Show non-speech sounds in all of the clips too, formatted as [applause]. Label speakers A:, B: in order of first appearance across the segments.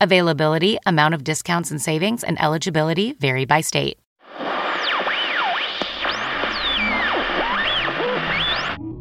A: Availability, amount of discounts and savings, and eligibility vary by state.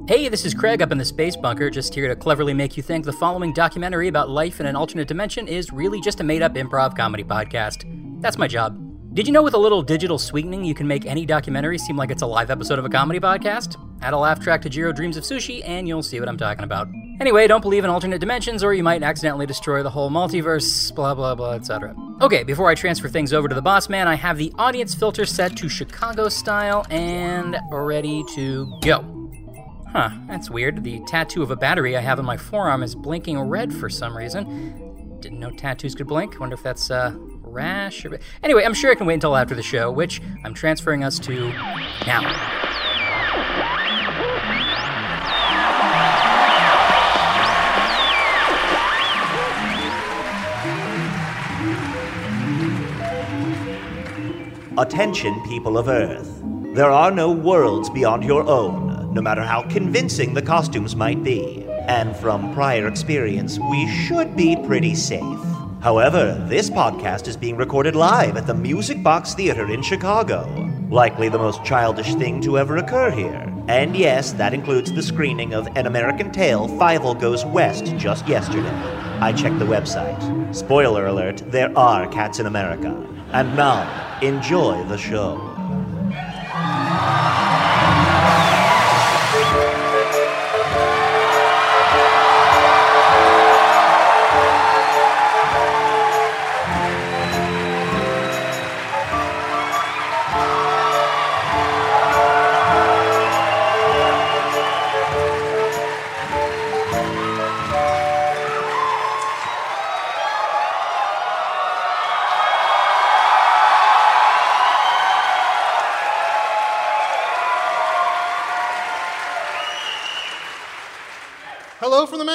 B: Hey, this is Craig up in the Space Bunker, just here to cleverly make you think the following documentary about life in an alternate dimension is really just a made up improv comedy podcast. That's my job. Did you know with a little digital sweetening, you can make any documentary seem like it's a live episode of a comedy podcast? Add a laugh track to Jiro Dreams of Sushi, and you'll see what I'm talking about. Anyway, don't believe in alternate dimensions, or you might accidentally destroy the whole multiverse, blah blah blah, etc. Okay, before I transfer things over to the boss man, I have the audience filter set to Chicago style and ready to go. Huh, that's weird. The tattoo of a battery I have on my forearm is blinking red for some reason. Didn't know tattoos could blink. Wonder if that's uh, rash or. Anyway, I'm sure I can wait until after the show, which I'm transferring us to now.
C: Attention, people of Earth. There are no worlds beyond your own, no matter how convincing the costumes might be. And from prior experience, we should be pretty safe. However, this podcast is being recorded live at the Music Box Theater in Chicago. Likely the most childish thing to ever occur here. And yes, that includes the screening of An American Tail Fievel Goes West just yesterday. I checked the website. Spoiler alert, there are cats in America. And now, enjoy the show.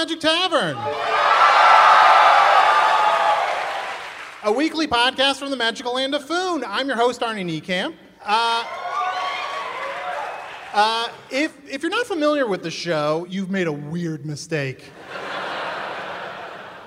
D: Magic Tavern. A weekly podcast from the magical land of Foon. I'm your host, Arnie Niekamp. Uh, uh, if, if you're not familiar with the show, you've made a weird mistake.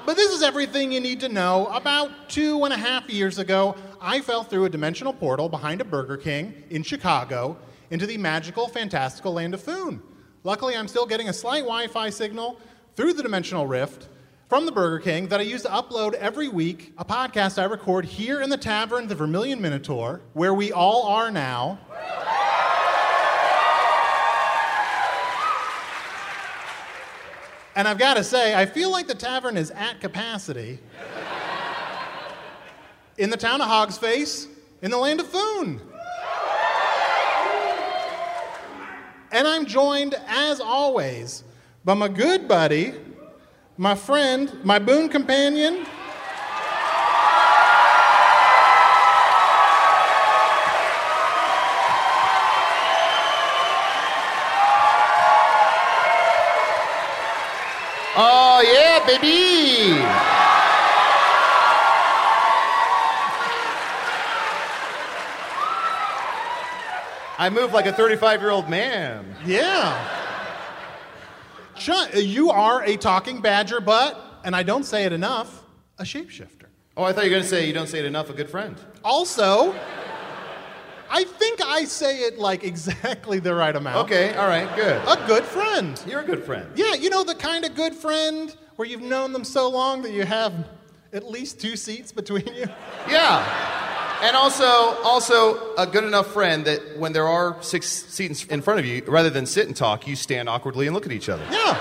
D: But this is everything you need to know. About two and a half years ago, I fell through a dimensional portal behind a Burger King in Chicago into the magical, fantastical land of Foon. Luckily, I'm still getting a slight Wi Fi signal through the dimensional rift from the Burger King that I use to upload every week a podcast I record here in the tavern, the Vermilion Minotaur, where we all are now. And I've got to say, I feel like the tavern is at capacity. in the town of Hog's Face, in the land of Foon. And I'm joined, as always, but my good buddy, my friend, my boon companion,
E: Oh, yeah, baby. I move like a 35 year old man.
D: Yeah. You are a talking badger, but, and I don't say it enough, a shapeshifter.
E: Oh, I thought you were going to say you don't say it enough, a good friend.
D: Also, I think I say it like exactly the right amount.
E: Okay, all right, good.
D: A good friend.
E: You're a good friend.
D: Yeah, you know the kind of good friend where you've known them so long that you have at least two seats between you?
E: Yeah. And also, also a good enough friend that when there are six seats in front of you, rather than sit and talk, you stand awkwardly and look at each other.
D: Yeah.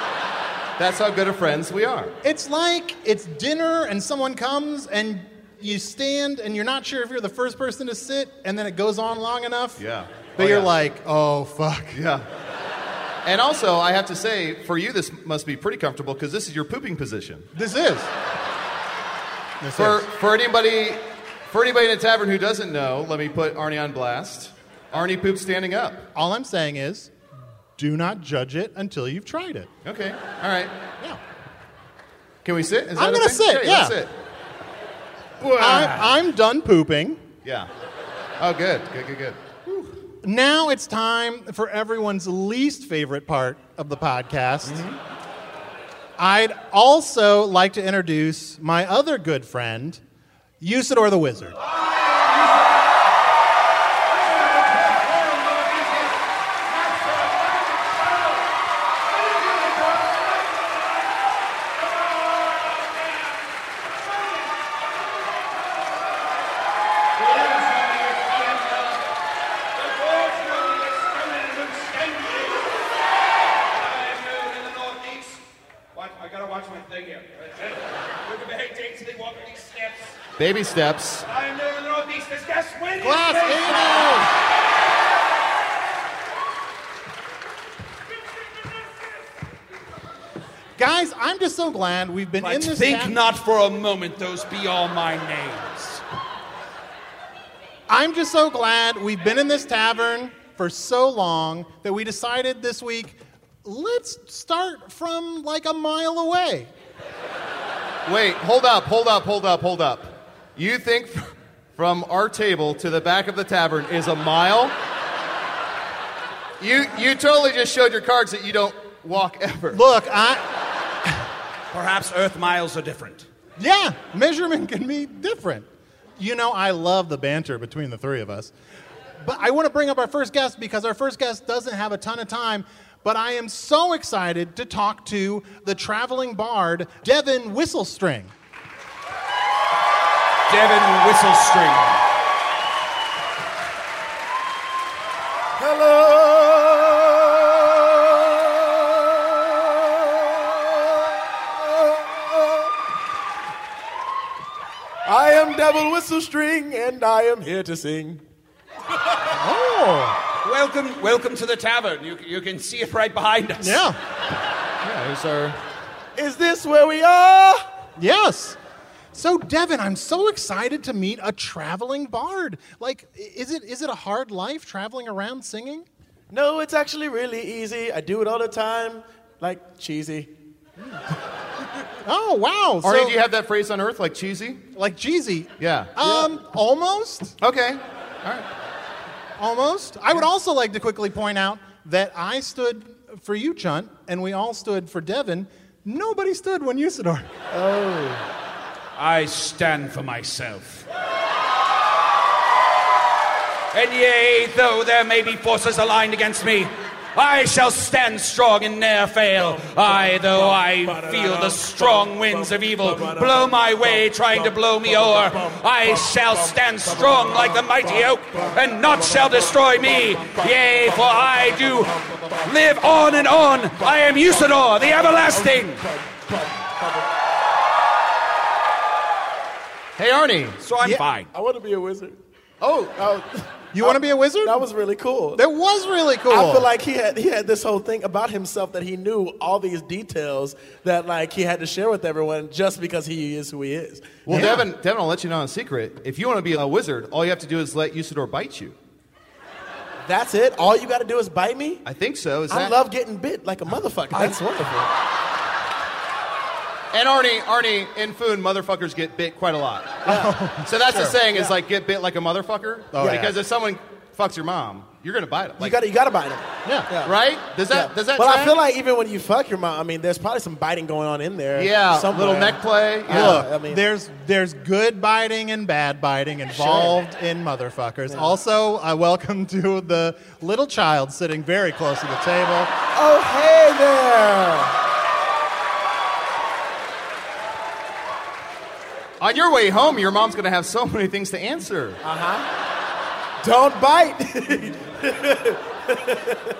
E: That's how good of friends we are.
D: It's like it's dinner and someone comes and you stand and you're not sure if you're the first person to sit and then it goes on long enough.
E: Yeah.
D: But
E: Oh,
D: you're
E: yeah.
D: like, oh, fuck.
E: Yeah. And also, I have to say, for you, this must be pretty comfortable because this is your pooping position.
D: This is. This
E: For,
D: is.
E: for anybody, for anybody in a tavern who doesn't know, let me put Arnie on blast. Arnie poops standing up.
D: All I'm saying is, do not judge it until you've tried it.
E: Okay. All right.
D: Yeah.
E: Can we sit? Is
D: I'm gonna sit,
E: Okay,
D: yeah.
E: Let's sit.
D: I, I'm done pooping.
E: Yeah. Oh, good. Good. Good. Good.
D: Now it's time for everyone's least favorite part of the podcast. Mm-hmm. I'd also like to introduce my other good friend, Usidore the Wizard.
F: I gotta watch my thing here. Look at the hey, Daisy, walk up these steps.
E: Baby steps.
F: I am the Northeast. This guest win.
D: Glass Anal! Guys, I'm just so glad we've been in this.
F: think
D: town-
F: not for a moment those be all my names.
D: I'm just so glad we've been in this tavern for so long that we decided this week, let's start from like a mile away.
E: Wait. Hold up. Hold up. Hold up. Hold up. You think from our table to the back of the tavern is a mile? You you totally just showed your cards that you don't walk ever.
D: Look, I [laughs]
F: Perhaps Earth miles are different.
D: yeah, measurement can be different. You know, I love the banter between the three of us. But I want to bring up our first guest because our first guest doesn't have a ton of time. But I am so excited to talk to the traveling bard, Devan Whistlestring.
F: Devan Whistlestring. Hello.
G: I am Devil Whistlestring, and I am here to sing. oh.
F: Welcome, welcome to the tavern. You, you can see it right behind us.
D: Yeah.
E: Yeah, there's our-
G: Is this where we are?
D: Yes. So Devan, I'm so excited to meet a traveling bard. Like, is it is it a hard life traveling around singing?
G: No, it's actually really easy. I do it all the time, like cheesy. [laughs]
D: Oh wow!
E: Arnie,
D: So,
E: do you have that phrase on Earth like cheesy?
D: like cheesy?
E: Yeah.
D: Um, almost,
E: Okay. All right.
D: almost. I would also like to quickly point out that I stood for you, Chunt, and we all stood for Devan. Nobody stood when you stood.
F: I stand for myself. And yea, though there may be forces aligned against me, I shall stand strong and ne'er fail. I, though I feel the strong winds of evil blow my way, trying to blow me o'er, I shall stand strong like the mighty oak, and naught shall destroy me. Yea, for I do live on and on. I am Usidore, the everlasting.
E: Hey, Arnie.
F: So I'm
D: Yeah.
F: fine.
G: I want to be a wizard.
E: Oh,
G: Oh,
D: You want to be a wizard?
G: that was really cool.
D: that was really cool.
G: I feel like he had he had this whole thing about himself that he knew all these details that like he had to share with everyone just because he is who he is.
E: well,
D: Yeah.
E: Devan, Devan, I'll let you know a secret. If you want to be a wizard, all you have to do is let Usidore bite you.
G: That's it. All you got to do is bite me.
E: I think so. Is
G: I
E: that?
G: love getting bit like a motherfucker. That's wonderful.
E: And Arnie, Arnie, in Foon, motherfuckers get bit quite a lot. [laughs] Oh, so that's the saying is like get bit like a motherfucker.
D: Oh, yeah.
E: because if someone fucks your mom, You're gonna bite them.
G: you got you got to bite them.
D: Yeah.
E: right? Does that
G: Yeah.
E: does that?
G: Well, I feel like even when you fuck your mom, I mean, there's probably some biting going on in there.
E: yeah,
G: Some
E: little neck play. Yeah.
D: Look,
G: I mean-
D: there's there's good biting and bad biting involved in motherfuckers. Also, I welcome [laughs] to the little child sitting very close to the table.
G: Oh, hey there.
E: On your way home, your mom's gonna have so many things to answer. Uh huh.
G: Don't bite.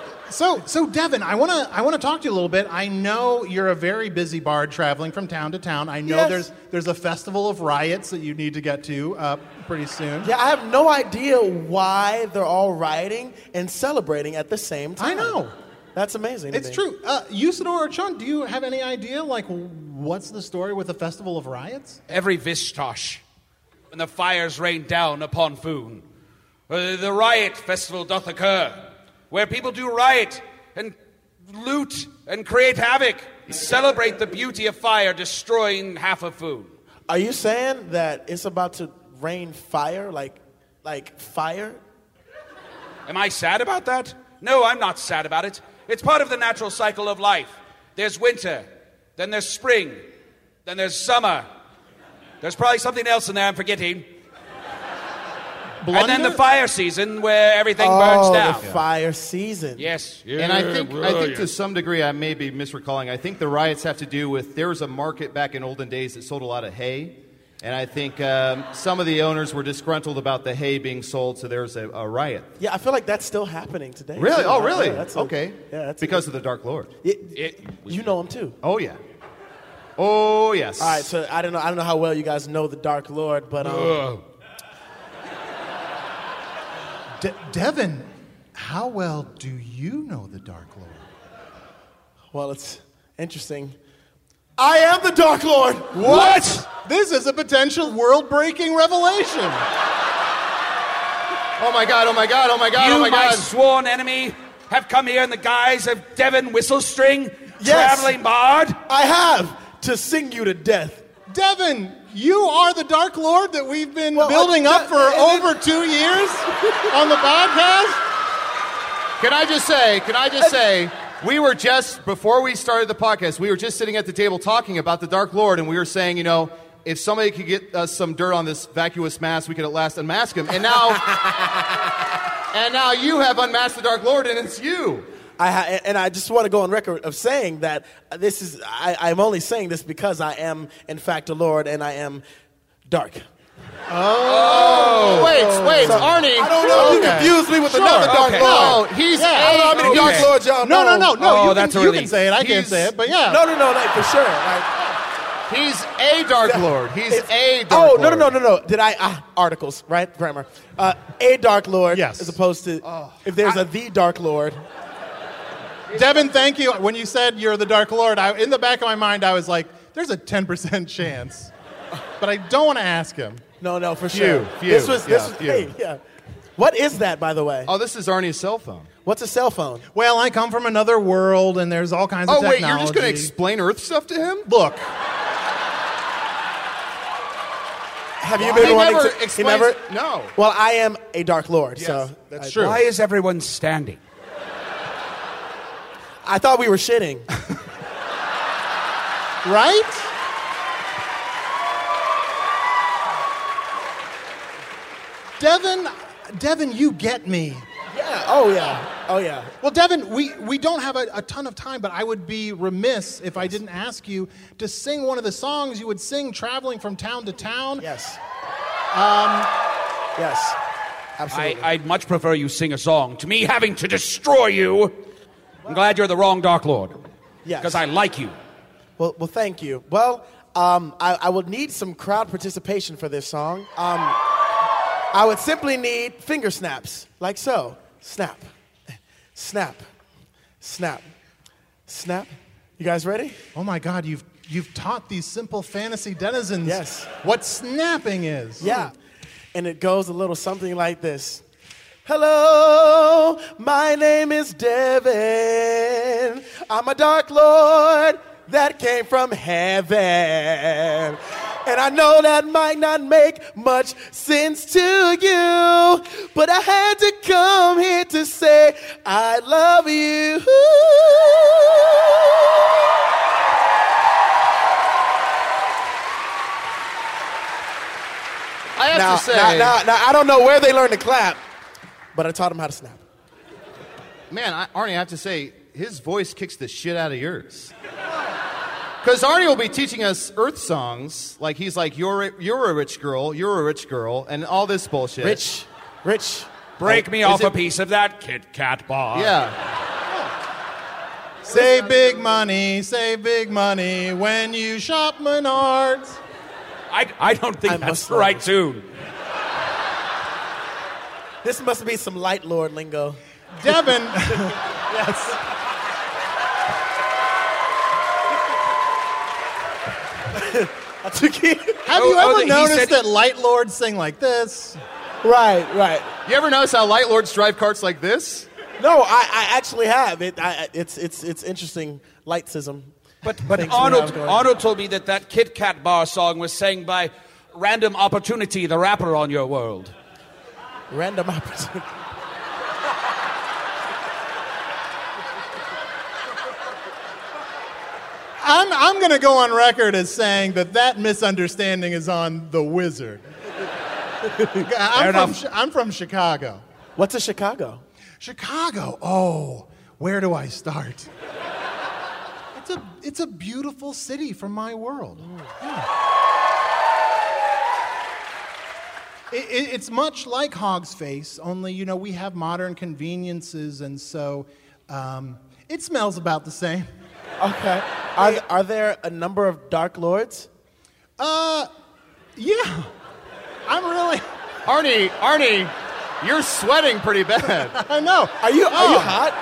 G: [laughs]
D: So, so Devan, I want to I want to talk to you a little bit. I know you're a very busy bard traveling from town to town. I know
G: Yes.
D: there's there's a festival of riots that you need to get to uh, pretty soon.
G: yeah, I have no idea why they're all rioting and celebrating at the same time.
D: I know.
G: That's amazing.
D: It's true. Uh, Usidore or Chunt, do you have any idea like what's the story with the festival of riots?
F: Every Vistosh, when the fires rain down upon Foon, uh, the riot festival doth occur, where people do riot and loot and create havoc, celebrate the beauty of fire destroying half of Foon.
G: Are you saying that it's about to rain fire, like, like fire?
F: Am I sad about that? No, I'm not sad about it. It's part of the natural cycle of life. There's winter, then there's spring, then there's summer. There's probably something else in there I'm forgetting. And then the fire season where everything burns
G: oh,
F: down.
G: the fire season.
F: Yes.
E: And I think I think to some degree I may be misrecalling. I think the riots have to do with there was a market back in olden days that sold a lot of hay, and I think um, some of the owners were disgruntled about the hay being sold, so there was a, a riot.
G: Yeah, I feel like that's still happening today.
E: Really?
G: too.
E: Oh, really?
G: Yeah, that's a-
E: okay.
G: Yeah, that's
E: because of the Dark Lord.
G: It-
F: It-
G: you know him too.
E: Oh yeah. Oh yes.
G: All right, so I don't know. I don't know how well you guys know the Dark Lord, but um,
D: De- Devan, how well do you know the Dark Lord?
G: well, it's interesting. I am the Dark Lord.
D: What? This is a potential world-breaking revelation.
E: Oh my God! Oh my God! Oh my God!
F: you,
E: oh my
F: my
E: God!
F: sworn enemy, have come here in the guise of Devan Whistlestring,
G: Yes.
F: traveling bard.
G: I have to sing you to death.
D: Devan, you are the Dark Lord that we've been
G: Well,
D: building
G: uh,
D: up for
G: uh,
D: over two years on the podcast.
E: Can I just say? Can I just say? We were just before we started the podcast. We were just sitting at the table talking about the Dark Lord, and we were saying, you know, if somebody could get us some dirt on this vacuous mass, we could at last unmask him. And now, [laughs] and now you have unmasked the Dark Lord, and it's you.
G: I ha- and I just want to go on record of saying that this is. I, I'm only saying this because I am, in fact, a Lord, and I am dark.
E: Oh, wait, wait, Arnie.
G: I don't know. You
D: Okay.
G: confused me with
D: Sure,
G: another Dark
D: okay.
G: Lord.
E: No, he's
D: Yeah,
E: a
G: I don't know how many
E: okay.
G: Dark Lords y'all
D: No,
G: know.
D: no, no, no.
F: Oh,
D: you,
F: that's
D: can, you can
F: relief.
D: say it. I can't
E: He's-
D: say it, but yeah.
G: No, no, no, like for sure. Like,
E: He's a Dark Lord. He's
G: It's-
E: a Dark Lord.
G: oh
E: Lord.
G: no no no no no! Did I ah, articles right grammar? Uh, a Dark Lord,
D: Yes.
G: as opposed to if there's a the Dark Lord.
D: Devin, thank you. When you said you're the Dark Lord, I, in the back of my mind, I was like, "There's a 10% chance," but I don't want to ask him.
G: No no for
E: Few,
G: sure.
E: few,
G: This was this
E: yeah,
G: was
E: few.
G: hey, yeah. What is that by the way?
E: Oh, this is Arnie's cell phone.
G: What's a cell phone?
D: Well, I come from another world, and there's all kinds
E: Oh
D: of
E: Oh
D: wait,
E: you're just going to explain Earth stuff to him?
D: Look,
G: Have you
E: He
G: been wanting
E: never
G: to? He
E: explains
G: never.
E: No.
G: Well, I am a Dark Lord, so
D: that's
G: I,
D: true.
F: Why is everyone standing?
G: I thought we were shitting. [laughs]
D: right? Devan, Devan, you get me.
G: yeah. Oh yeah. Oh yeah.
D: Well, Devan, we, we don't have a, a ton of time, but I would be remiss if I didn't ask you to sing one of the songs you would sing traveling from town to town.
G: Yes. Um. Yes. Absolutely.
F: I, I'd much prefer you sing a song to me having to destroy you. I'm glad you're the wrong Dark Lord.
G: Yes.
F: Because I like you.
G: Well, well, thank you. Well, um, I, I would need some crowd participation for this song. Um, I would simply need finger snaps, like so. Snap, snap, snap, snap. You guys ready?
D: Oh my God, you've, you've taught these simple fantasy denizens
G: Yes.
D: what snapping is.
G: Yeah. And it goes a little something like this. Hello, my name is Devan. I'm a dark lord that came from heaven. And I know that might not make much sense to you, but I had to come here to say I love you.
E: I have
G: Now,
E: to say,
G: now, now, now, I don't know where they learned to clap, but I taught them how to snap.
E: man, I, Arnie, I have to say, his voice kicks the shit out of yours. Because Arnie will be teaching us Earth songs, like he's like, "You're a, you're a rich girl, you're a rich girl," and all this bullshit.
G: Rich, rich.
F: Break me off
E: it-
F: a piece of that Kit Kat bar.
E: Yeah.
D: Save big money, save big money when you shop Menards.
F: I, I don't think
G: I
F: that's the right
G: love
F: tune.
G: This must be some light lord lingo.
D: Devan. [laughs] yes. [laughs]
G: That's.
D: Have
F: Oh,
D: you
F: oh,
D: ever
F: that he
D: noticed
F: said-
D: that light lords sing like this?
G: right, right.
E: You ever notice how light lords drive carts like this?
G: No, I, I actually have. It, I, it's, it's, it's interesting lightsism.
F: But, but
G: things
F: Arnold,
G: have.
F: Arnold told me that that Kit Kat bar song was sang by Random Opportunity, the rapper on your world.
G: Random opportunity.
D: I'm, I'm going to go on record as saying that that misunderstanding is on the wizard. [laughs] I'm, from, I'm from Chicago.
G: What's a Chicago?
D: Chicago, oh, where do I start? It's a, it's a beautiful city from my world. Yeah. It, it- it's much like Hog's Face, only, you know, we have modern conveniences, and so um, it smells about the same.
G: Okay. Are, are there a number of dark lords?
D: Uh, yeah. I'm really,
E: Arnie, Arnie, you're sweating pretty bad. [laughs]
D: I know.
G: Are you, are you hot?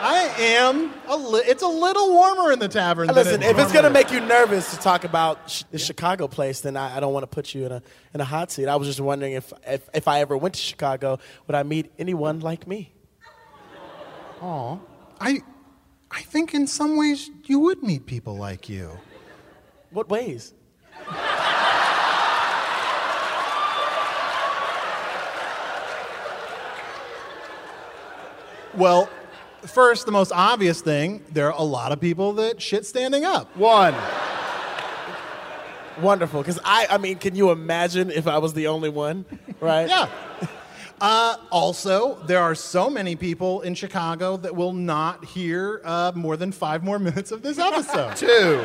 D: I am. A li- it's a little warmer in the tavern. than
G: Listen,
D: it
G: if it's gonna make you nervous to talk about sh- the Chicago place, then I, I don't want to put you in a in a hot seat. I was just wondering if, if if I ever went to Chicago, would I meet anyone like me? Aw.
D: I, I think in some ways you would meet people like you.
G: What ways?
D: Well, first, the most obvious thing, there are a lot of people that shit standing up.
E: One.
G: Wonderful, because I I mean, can you imagine if I was the only one? Right?
D: Yeah. Uh, also, there are so many people in Chicago that will not hear uh, more than five more [laughs] minutes of this episode. [laughs]
E: Two.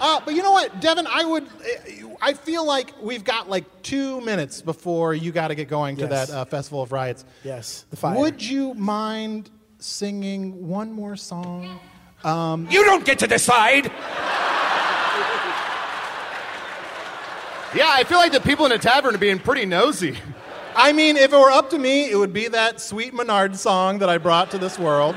D: Uh, but you know what, Devan? I would. I feel like we've got like two minutes before you got to get going to
G: Yes.
D: that uh, Festival of Riots.
G: Yes. The fire.
D: Would you mind singing one more song?
F: You don't get to decide.
E: Yeah, I feel like the people in the tavern are being pretty nosy.
D: I mean, if it were up to me, it would be that sweet Menard song that I brought to this world.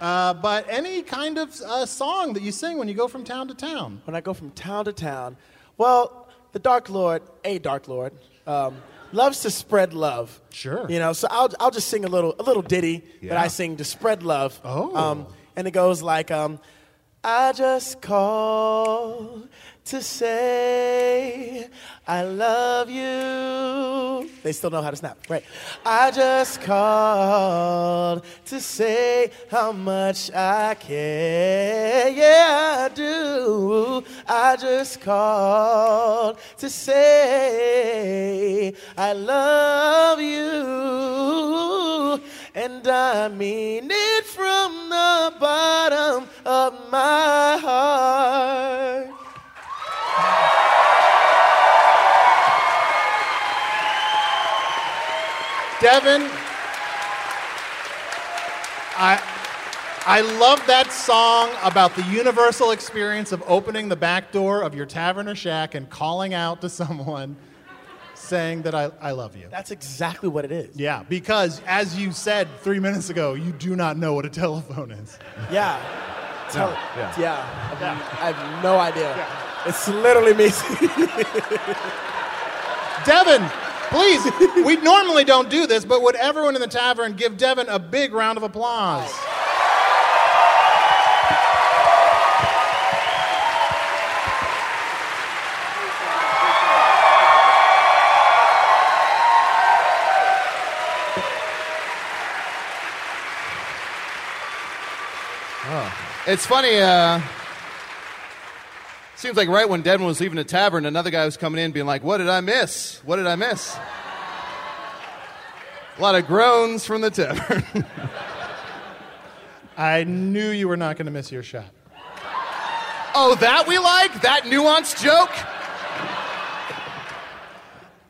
D: Uh, but any kind of uh, song that you sing when you go from town to town.
G: when I go from town to town. Well, the Dark Lord, a Dark Lord, um, loves to spread love.
D: Sure.
G: You know, so I'll, I'll just sing a little a little ditty that I sing to spread love.
D: Oh.
G: Um, and it goes like, um, I just call to say I love you. They still know how to snap, right? I just called to say how much I care. Yeah, I do. I just called to say I love you. And I mean it from the bottom of my heart.
D: Devan, I, I love that song about the universal experience of opening the back door of your tavern or shack and calling out to [laughs] someone saying that I, I love you.
G: That's exactly what it is.
D: Yeah, because as you said three minutes ago, you do not know what a telephone is.
G: Yeah. [laughs] Tell
E: yeah.
G: yeah. I, have, I have no idea. It's literally me.
D: Devan, please, we normally don't do this, but would everyone in the tavern give Devan a big round of applause?
E: It's funny. Uh, seems like right when Devan was leaving the tavern, another guy was coming in, being like, "What did I miss? What did I miss?" A lot of groans from the tavern. [laughs]
D: I knew you were not going to miss your shot.
E: oh, that we like that nuanced joke.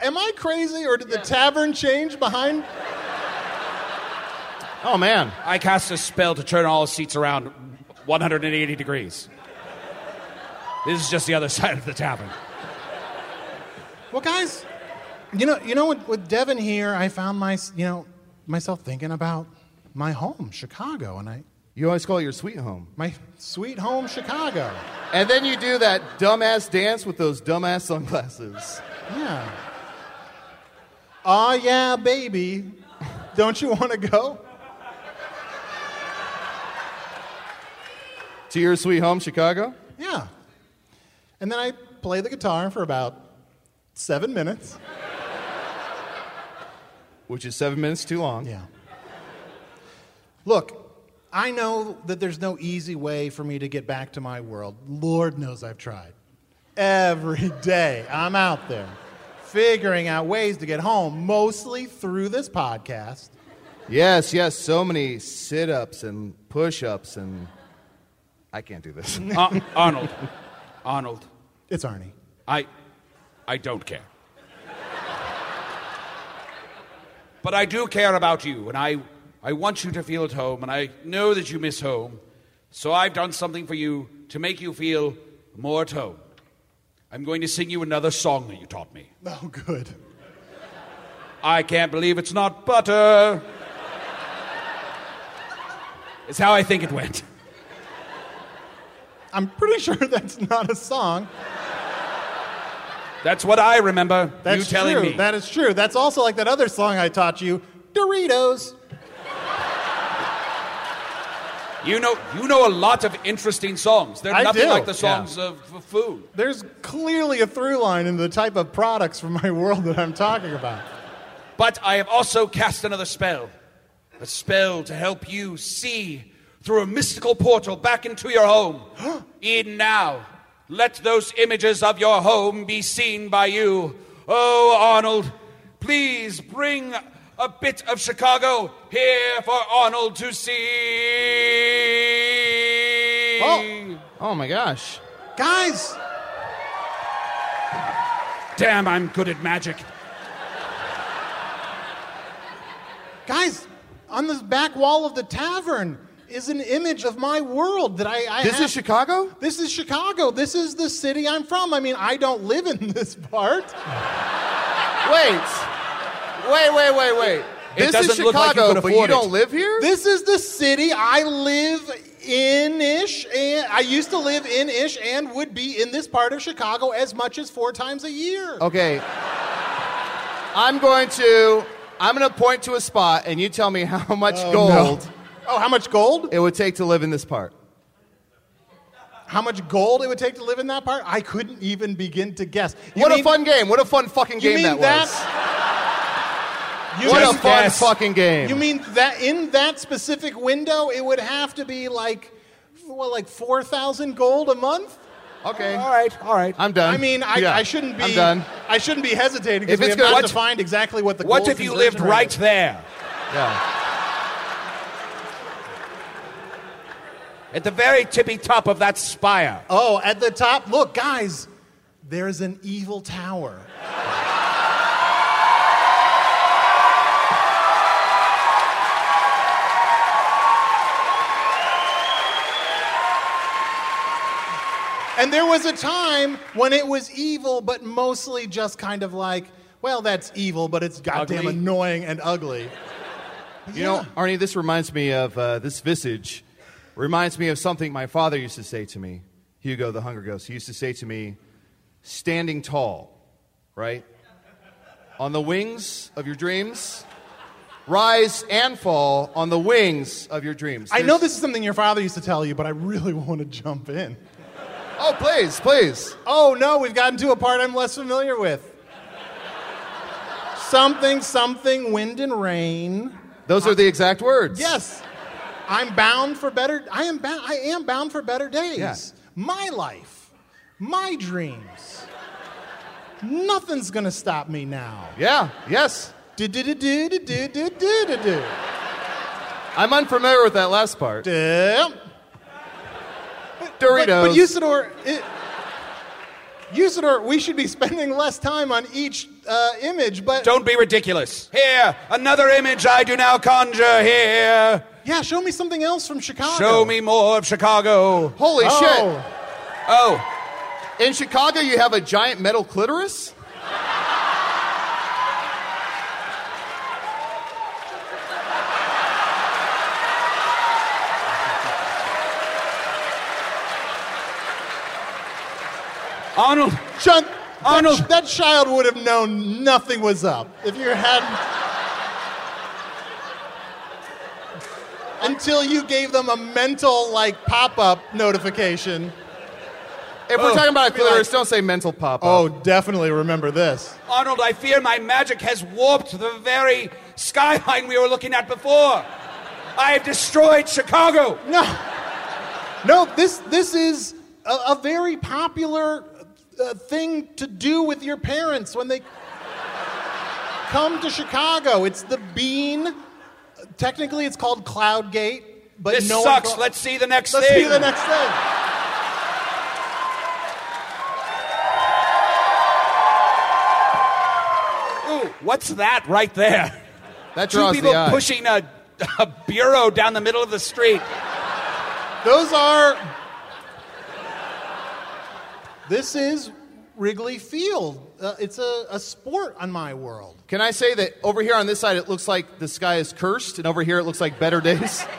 D: Am I crazy, or did the tavern change behind?
E: Oh man,
F: I cast a spell to turn all seats around 180 degrees. This is just the other [laughs] side of the tavern.
D: Well, guys, you know, you know, with, with Devan here, I found my, you know, myself thinking about my home, Chicago, and I,
E: you always call it your sweet home,
D: my sweet home, Chicago.
E: and then you do that dumbass dance with those dumbass sunglasses.
D: Yeah. Aw, yeah, baby. Don't you want to go?
E: To your sweet home, Chicago.
D: Yeah. And then I play the guitar for about seven minutes.
E: Which is seven minutes too long.
D: Yeah. Look, I know that there's no easy way for me to get back to my world. Lord knows I've tried. Every day I'm out there figuring out ways to get home, mostly through this podcast.
E: Yes, yes, so many sit ups and push ups, and I can't do this.
F: Uh, Arnold. Arnold.
D: It's Arnie.
F: I, I don't care. But I do care about you, and I, I want you to feel at home, and I know that you miss home. So I've done something for you to make you feel more at home. I'm going to sing you another song that you taught me. [laughs]
D: Oh, good.
F: I can't believe it's not butter. It's how I think it went.
D: I'm pretty sure [laughs] that's not a song.
F: That's what I remember.
D: That's
F: you telling
D: true.
F: me.
D: That is true. That's also like that other song I taught you, Doritos.
F: You know, you know a lot of interesting songs. They're
D: I
F: nothing
D: do.
F: like the songs of, of food.
D: There's clearly a through line in the type of products from my [laughs] world that I'm talking about.
F: But I have also cast another spell. A spell to help you see through a mystical portal back into your home. Even now, let those images of your home be seen by you. Oh, Arnold, please bring a bit of Chicago here for Arnold to see.
D: Oh.
E: oh my gosh.
D: Guys,
F: Damn, I'm good at magic.
D: guys, on the back wall of the tavern is an image of my world that I, I
E: This
D: have.
E: is Chicago?
D: This is Chicago. This is the city I'm from. I mean, I don't live in [laughs] this part.
E: Wait. Wait, wait, wait, wait.
F: It
E: This is
F: doesn't look like you
E: Chicago, but you
F: it.
E: don't live here?
D: This is the city I live in ish, and I used to live in ish and would be in this part of Chicago as much as four times a year.
E: Okay. I'm going to I'm going to point to a spot and you tell me how [laughs] much oh, gold
D: Oh, how much gold?
E: it would take to live in this part.
D: How much gold it would take to live in that part? I couldn't even begin to guess. You
E: what
D: mean-
E: a fun game. What a fun fucking
D: You
E: game
D: mean
E: that was. [laughs]
D: You
E: What
D: mean,
E: a fun
F: guess.
E: fucking game.
D: you mean that in that specific window, it would have to be like, what, like four thousand gold a month?
E: okay.
F: All right, all right.
E: I'm done.
D: I mean, I,
E: Yeah,
D: I shouldn't be.
E: I'm done.
D: I shouldn't be hesitating because we
E: it's
D: have
E: good-
D: not
E: what-
D: defined exactly what the.
F: What
D: gold
F: if you lived right
D: is.
F: there?
E: Yeah.
F: At the very tippy top of that spire.
D: Oh, at the top, look, guys, there's an evil tower. And there was a time when it was evil, but mostly just kind of like, well, that's evil, but it's goddamn
F: Ugly.
D: annoying and ugly.
E: You know, Arnie, this reminds me of uh, this visage. Reminds me of something my father used to say to me. Hugo, the Hunger Ghost. He used to say to me, "Standing tall, right, on the wings of your dreams, rise and fall on the wings of your dreams."
D: I know this is something your father used to tell you, but I really [laughs] want to jump in.
E: Oh, please, please.
D: Oh no, we've gotten to a part I'm less familiar with. Something, something, wind and rain.
E: Those are the exact words.
D: Yes. I'm bound for better. I am bound. I am bound for better days.
E: Yeah.
D: My life, my dreams. Nothing's gonna stop me now.
E: Yeah, yes.
D: Do-do-do-do-do-do-do-do-do.
E: I'm unfamiliar with that last part.
D: Duh.
E: Doritos.
D: But, but Usidore, it, Usidore, we should be spending less time on each uh, image, but
F: Don't be ridiculous. Here, another image I do now conjure here.
D: Yeah, show me something else from Chicago.
F: Show me more of Chicago.
E: Holy
D: Oh,
E: shit.
F: Oh,
E: In Chicago, you have a giant metal clitoris?
F: Arnold.
D: John,
F: Arnold.
D: That, that child would have known nothing was up if you hadn't. Until you gave them a mental like pop-up notification.
E: If we're
F: Oh,
E: talking about a
D: be like-
E: don't say mental pop up.
D: Oh, definitely remember this.
F: Arnold, I fear my magic has warped the very skyline we were looking at before. I have destroyed Chicago.
D: No, no. This this is a, a very popular uh, thing to do with your parents when they come to Chicago. It's the bean. Technically, it's called Cloudgate, but
F: This
D: no
F: sucks. Let's see the next thing.
D: Let's see the next thing.
F: Ooh, what's that right there?
E: that
F: Two people pushing a, a bureau down the middle of the street.
D: Those are. This is Wrigley Field. Uh, it's a, a sport on my world.
E: Can I say that over here on this side, it looks like the sky is cursed, and over here, it looks like better days? [laughs]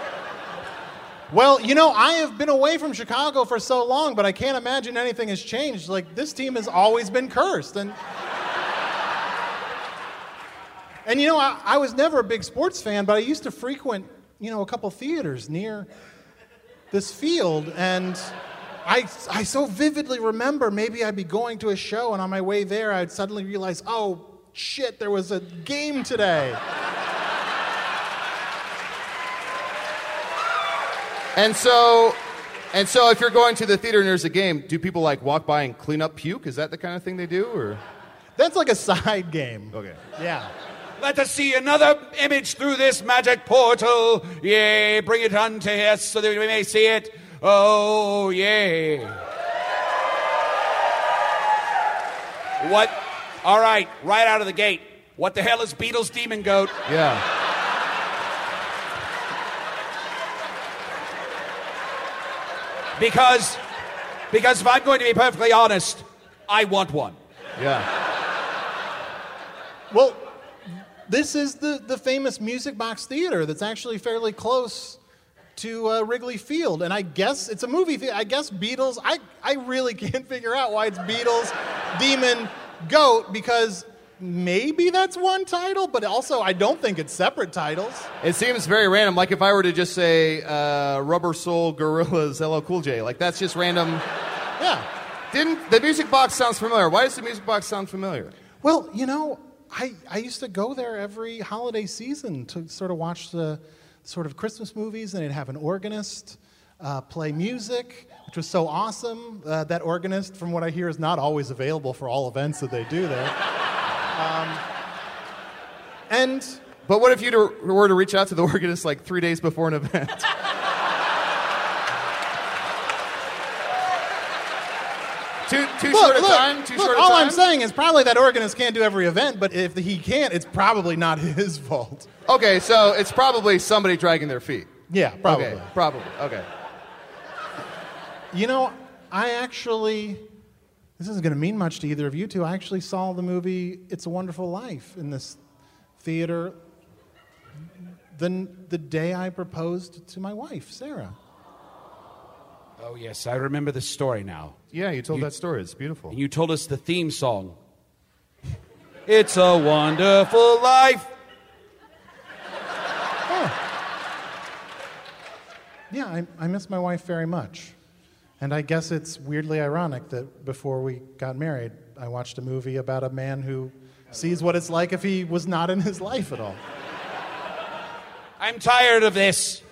D: Well, you know, I have been away from Chicago for so long, but I can't imagine anything has changed. Like, this team has always been cursed. And, [laughs] and you know, I, I was never a big sports fan, but I used to frequent, you know, a couple theaters near this field. And I, I so vividly remember maybe I'd be going to a show, and on my way there, I'd suddenly realize, oh, shit, there was a game today. [laughs]
E: And so, and so, if you're going to the theater and there's a game, do people like walk by and clean up puke? Is that the kind of thing they do, or
D: That's like a side game.
E: okay?
D: Yeah.
F: Let us see another image through this magic portal. Yea, bring it unto us so that we may see it. Oh, yeah. What? All right, right out of the gate. What the hell is Beatles Demon Goat?
E: Yeah.
F: Because, because if I'm going to be perfectly honest, I want one.
E: Yeah.
D: Well, this is the, the famous Music Box Theater that's actually fairly close to uh, Wrigley Field. And I guess it's a movie. I guess Beatles, I, I really [laughs] can't figure out why it's Beatles, Demon, Goat, because maybe that's one title, but also I don't think it's separate titles.
E: It seems very random. Like if I were to just say uh, Rubber Soul Gorillas LL Cool J, like that's just random.
D: Yeah.
E: Didn't the music box sounds familiar? Why does the music box sound familiar?
D: Well, you know, I, I used to go there every holiday season to sort of watch the sort of Christmas movies, and they'd have an organist uh, play music, which was so awesome. Uh, that organist, from what I hear, is not always available for all events that they do there. Um, and
E: But what if you were to reach out to the organist like three days before an event? [laughs] too too
D: look,
E: short a time. Too
D: look,
E: short a
D: all
E: time.
D: I'm saying is probably that organist can't do every event, but if he can't, it's probably not [laughs] his fault.
E: Okay, so it's probably somebody dragging their feet.
D: Yeah, probably.
E: Okay, probably. Okay.
D: You know, I actually, this isn't going to mean much to either of you two. I actually saw the movie It's a Wonderful Life in this theater the, the day I proposed to my wife, Sarah.
F: Oh, yes, I remember the story now.
E: Yeah, you told
F: You-
E: that story. It's beautiful.
F: And you told us the theme song. It's a wonderful life. Oh.
D: Yeah, I, I miss my wife very much. And I guess it's weirdly ironic that before we got married, I watched a movie about a man who sees what it's like if he was not in his life at all.
F: I'm tired of this.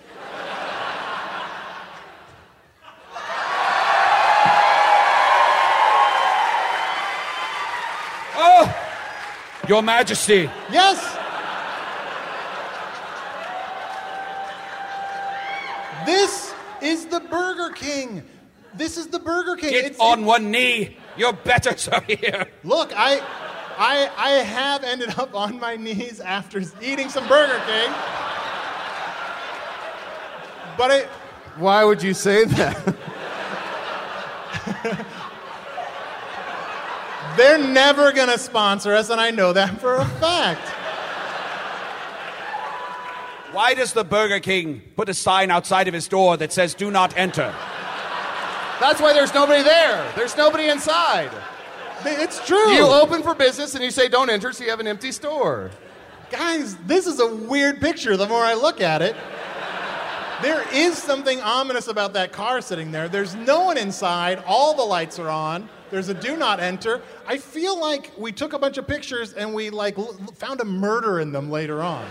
F: Your Majesty.
D: Yes. This is the Burger King. This is the Burger King.
F: Get
D: It's-
F: on one knee. You're better, [laughs] sir, here.
D: Look, I, I, I have ended up on my knees after eating some Burger King. But I,
E: Why would you say that? [laughs]
D: they're never gonna sponsor us, and I know that for a fact.
F: Why does the Burger King put a sign outside of his door that says, do not enter?
E: That's why there's nobody there. There's nobody inside.
D: It's true.
E: You open for business and you say don't enter, so you have an empty store.
D: Guys, this is a weird picture the more I look at it. There is something ominous about that car sitting there. There's no one inside. All the lights are on. There's a do not enter. I feel like we took a bunch of pictures and we like l- found a murder in them later on.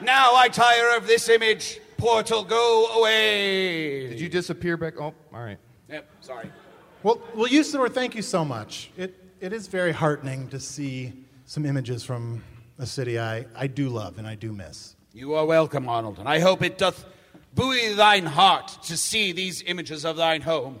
F: Now I tire of this image. Portal, go away.
E: Did you disappear back? Oh, all right.
F: Yep, sorry.
D: Well, well, Usidore, thank you so much. It, it is very heartening to see some images from a city I, I do love and I do miss.
F: You are welcome, Arnold, and I hope it doth buoy thine heart to see these images of thine home,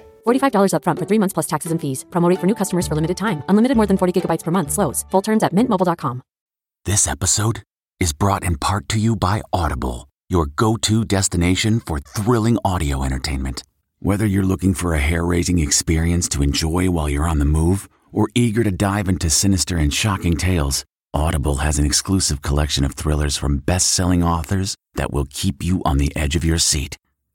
H: $45 upfront for three months plus taxes and fees. Promo rate for new customers for limited time. Unlimited more than 40 gigabytes per month. Slows. Full terms at mintmobile.com.
I: This episode is brought in part to you by Audible, your go to destination for thrilling audio entertainment. Whether you're looking for a hair raising experience to enjoy while you're on the move or eager to dive into sinister and shocking tales, Audible has an exclusive collection of thrillers from best selling authors that will keep you on the edge of your seat.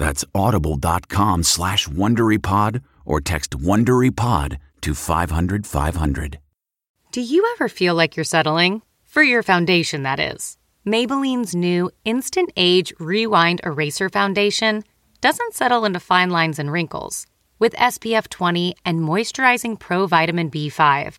I: That's audible.com slash WonderyPod or text WonderyPod to 500 500.
A: Do you ever feel like you're settling? For your foundation, that is. Maybelline's new Instant Age Rewind Eraser Foundation doesn't settle into fine lines and wrinkles. With SPF 20 and moisturizing Pro Vitamin B5,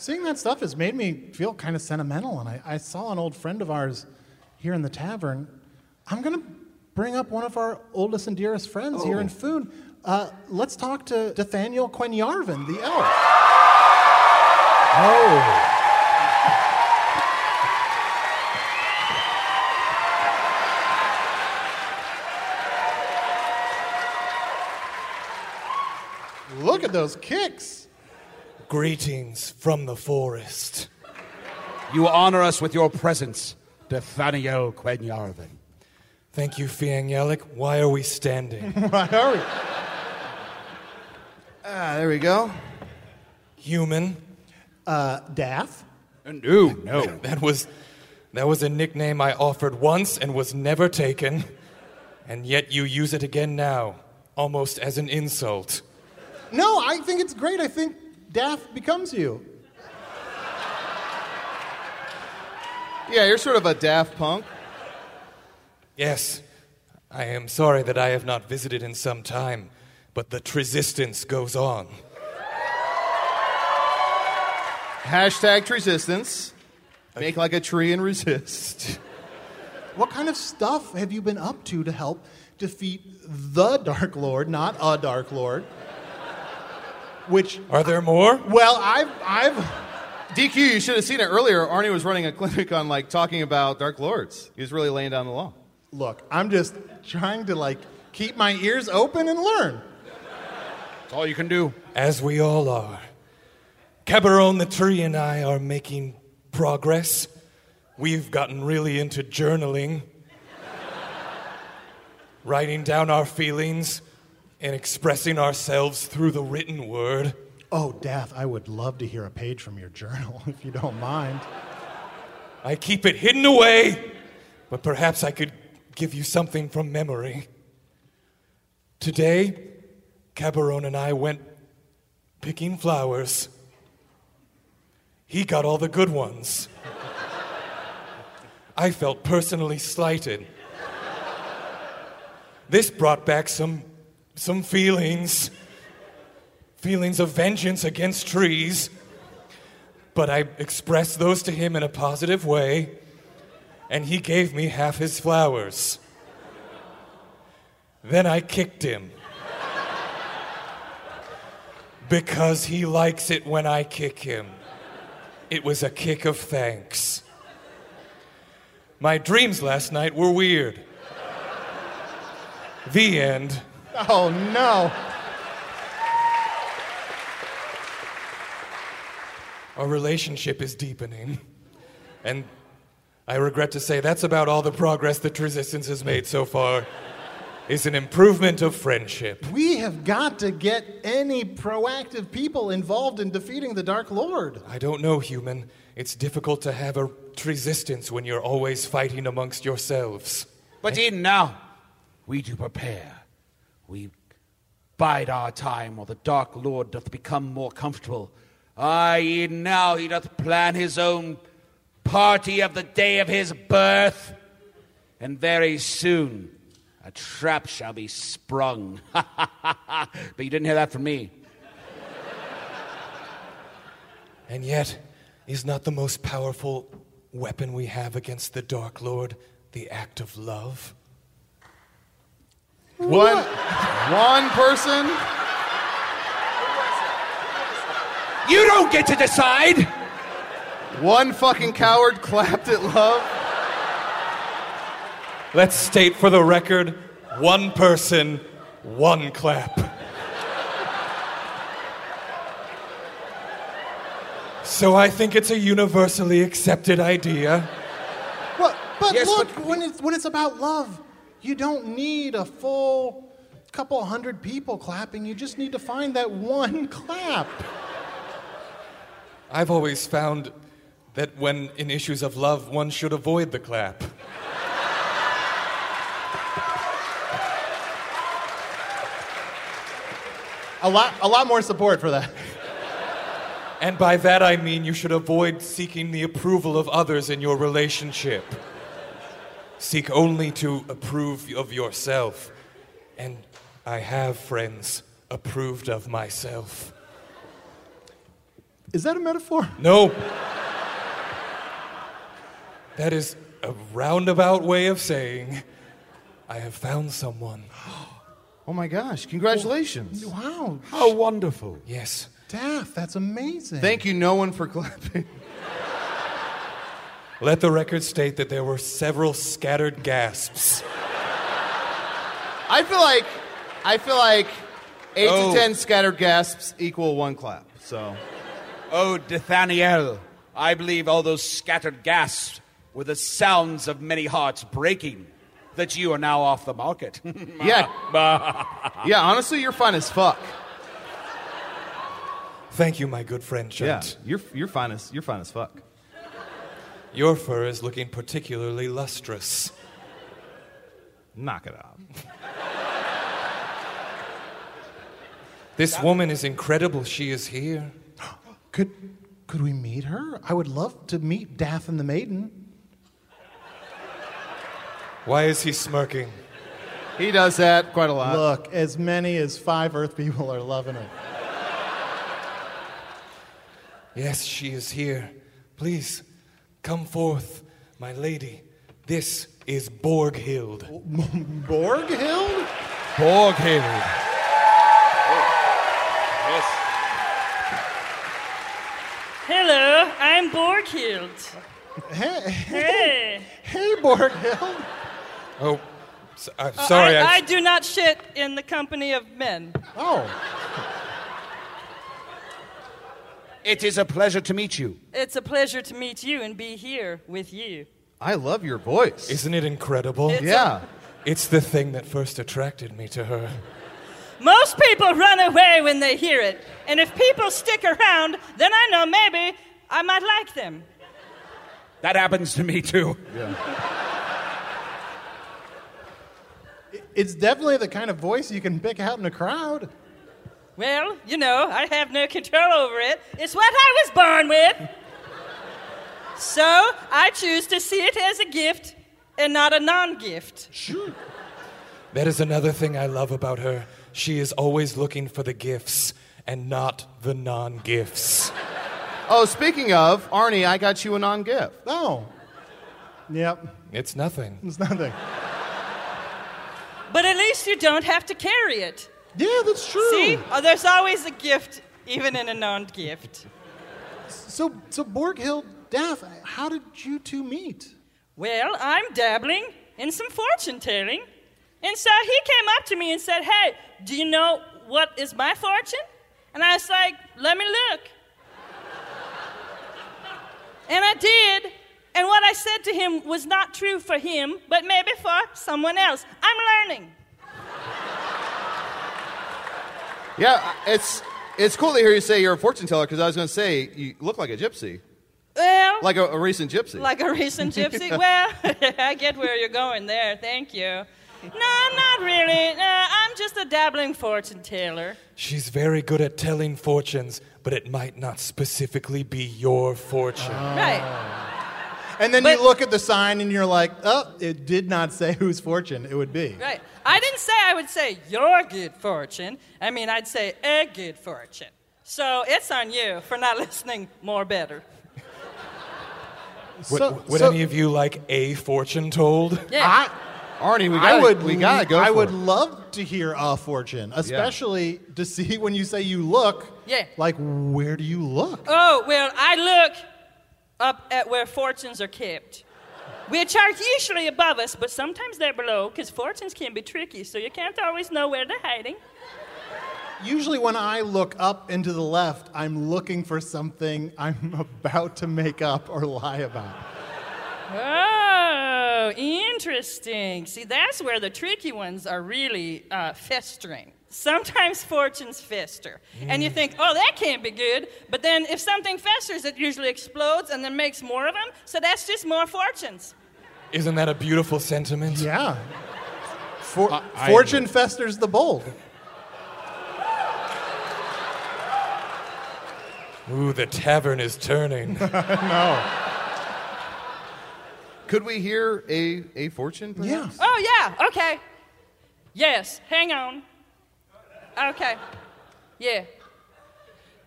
D: seeing that stuff has made me feel kind of sentimental. And I, I saw an old friend of ours here in the tavern. I'm going to bring up one of our oldest and dearest friends here in Foon. Uh, let's talk to Nathaniel Quenyarvin, the elf. Oh. Look at those kicks.
J: Greetings from the forest.
F: You honor us with your presence, Nathaniel Quenyarvin.
J: Thank you, Fiangyalik. Why are we standing? [laughs]
D: Why are we?
E: Ah, there we go.
J: Human.
D: Uh, Daff?
F: No, no. [laughs]
J: That was that was a nickname I offered once and was never taken. And yet you use it again now, almost as an insult.
D: No, I think it's great. I think Daff becomes you. [laughs]
E: Yeah, you're sort of a Daft Punk.
J: Yes. I am sorry that I have not visited in some time, but the resistance goes on.
E: Hashtag resistance. Make like a tree and resist.
D: What kind of stuff have you been up to to help defeat the Dark Lord, not a Dark Lord? Which
J: Are there more?
D: well, I've I've
E: DQ, you should have seen it earlier. Arnie was running a clinic on like talking about Dark Lords. He was really laying down the law.
D: look, I'm just trying to like keep my ears open and learn.
F: That's all you can do.
J: As we all are. Cabaron the tree and I are making progress. We've gotten really into journaling, [laughs] writing down our feelings, and expressing ourselves through the written word.
D: Oh, Daff, I would love to hear a page from your journal [laughs] if you don't mind.
J: I keep it hidden away, but perhaps I could give you something from memory. Today, Cabaron and I went picking flowers. He got all the good ones. I felt personally slighted. This brought back some, some feelings feelings of vengeance against trees. But I expressed those to him in a positive way, and he gave me half his flowers. Then I kicked him. Because he likes it when I kick him. It was a kick of thanks. My dreams last night were weird. The end.
D: Oh no.
J: Our relationship is deepening. And I regret to say that's about all the progress that Resistance has made so far. Is an improvement of friendship.
D: We have got to get any proactive people involved in defeating the Dark Lord.
J: I don't know, human. It's difficult to have a resistance when you're always fighting amongst yourselves.
F: But even now, we do prepare. We bide our time while the Dark Lord doth become more comfortable. Aye, even now he doth plan his own party of the day of his birth. And very soon, a trap shall be sprung. [laughs] but you didn't hear that from me.
J: And yet, is not the most powerful weapon we have against the Dark Lord the act of love?
E: One, one person.
F: You don't get to decide!
E: One fucking coward clapped at love.
J: Let's state for the record one person, one clap. So I think it's a universally accepted idea.
D: Well, but
F: Yes,
D: look,
F: but-
D: when it's when it's about love, you don't need a full couple hundred people clapping. You just need to find that one [laughs] clap.
J: I've always found that when in issues of love, one should avoid the clap.
D: A lot, a lot more support for that.
J: And by that I mean you should avoid seeking the approval of others in your relationship. Seek only to approve of yourself. And I have friends approved of myself.
D: Is that a metaphor? [laughs]
J: No. That is a roundabout way of saying I have found someone. [gasps]
E: Oh my gosh! Congratulations.
D: Wow,
F: How wonderful.
J: Yes.
D: Daff, that's amazing.
E: Thank you, no one, for clapping.
J: Let the record state that there were several scattered gasps.
E: I feel like, I feel like eight
F: Oh.
E: to ten scattered gasps equal one clap. So
F: Oh, Nathaniel, I believe all those scattered gasps were the sounds of many hearts breaking. That you are now off the market. [laughs]
E: yeah, [laughs] yeah. Honestly, you're fine as fuck.
J: Thank you, my good friend
E: Yeah, you're you're fine as you're fine as fuck.
J: Your fur is looking particularly lustrous.
E: Knock it off.
J: This woman is incredible. She is here. [gasps]
D: Could could we meet her? I would love to meet Daff and the Maiden.
J: Why is he smirking?
E: He does that quite a lot.
D: Look, as many as five Earth people are loving it.
J: Yes, she is here. Please, Come forth, my lady. This is Borghilde. [laughs]
D: Borghilde?
J: Borghilde. Yes.
K: Hello, I'm Borghilde.
D: Hey,
K: Hey.
D: hey, Borghilde.
J: Oh, s- I'm
K: Uh,
J: sorry.
K: I,
J: I-
K: I do not shit in the company of men.
D: Oh.
F: It is a pleasure to meet you.
K: It's a pleasure to meet you and be here with you.
E: I love your voice.
J: Isn't it incredible?
K: It's a-
E: yeah.
J: It's the thing that first attracted me to her.
K: Most people run away when they hear it, and if people stick around, then I know maybe I might like them.
F: That happens to me too.
D: It's definitely the kind of voice you can pick out in a crowd.
K: Well, you know, I have no control over it. It's what I was born with. So I choose to see it as a gift and not a non gift.
D: Sure.
J: That is another thing I love about her. She is always looking for the gifts and not the non gifts.
E: Oh, speaking of, Arnie, I got you a non gift.
D: Oh. Yep.
J: It's nothing.
D: It's nothing.
K: But at least you don't have to carry it.
D: Yeah, that's true.
K: See? Oh, there's always a gift, even in a non gift.
D: So, so Borghilde, Daff, how did you two meet?
K: Well, I'm dabbling in some fortune telling. And so he came up to me and said, Hey, do you know what is my fortune? And I was like, Let me look. and I did. And what I said to him was not true for him, but maybe for someone else. I'm learning.
E: Yeah, it's it's cool to hear you say you're a fortune teller because I was going to say you look like a gypsy,
K: Well,
E: like a, a recent gypsy.
K: Like a recent gypsy? [laughs] well, [laughs] I get where you're going there. Thank you. No, I'm not really. No, I'm just a dabbling fortune teller.
J: She's very good at telling fortunes, but it might not specifically be your fortune. Oh.
K: Right.
D: And then
K: But-
D: you look at the sign and you're like, oh, it did not say [laughs] whose fortune it would be.
K: Right. I didn't say I would say your good fortune. I mean, I'd say a good fortune. So it's on you for not [laughs] listening more better.
J: Would,
D: So-
J: would
D: so-
J: any of you like a fortune told?
K: Yeah.
D: I,
E: Arnie, we
D: I
E: got
D: would,
E: we gotta go.
D: I
E: for
D: would
E: it.
D: love to hear a fortune, especially to see [laughs] when you say you look.
K: Yeah.
D: Like, where do you look?
K: Oh, well, I look up at where fortunes are kept, which are usually above us, but sometimes they're below because fortunes can be tricky, so you can't always know where they're hiding.
D: Usually, when I look up and to the left, I'm looking for something I'm [laughs] about to make up or lie about.
K: Oh, interesting. See, that's where the tricky ones are really uh, festering. Sometimes fortunes fester. And you think, oh, that can't be good. But then if something festers, it usually explodes and then makes more of them. So that's just more fortunes.
J: Isn't that a beautiful sentiment?
D: Yeah. For,
F: I-
D: fortune festers the bold.
J: Ooh, the tavern is turning. [laughs]
D: no.
E: Could we hear a a fortune? Perhaps?
K: Oh, yeah, okay. Yes, hang on. Okay. Yeah.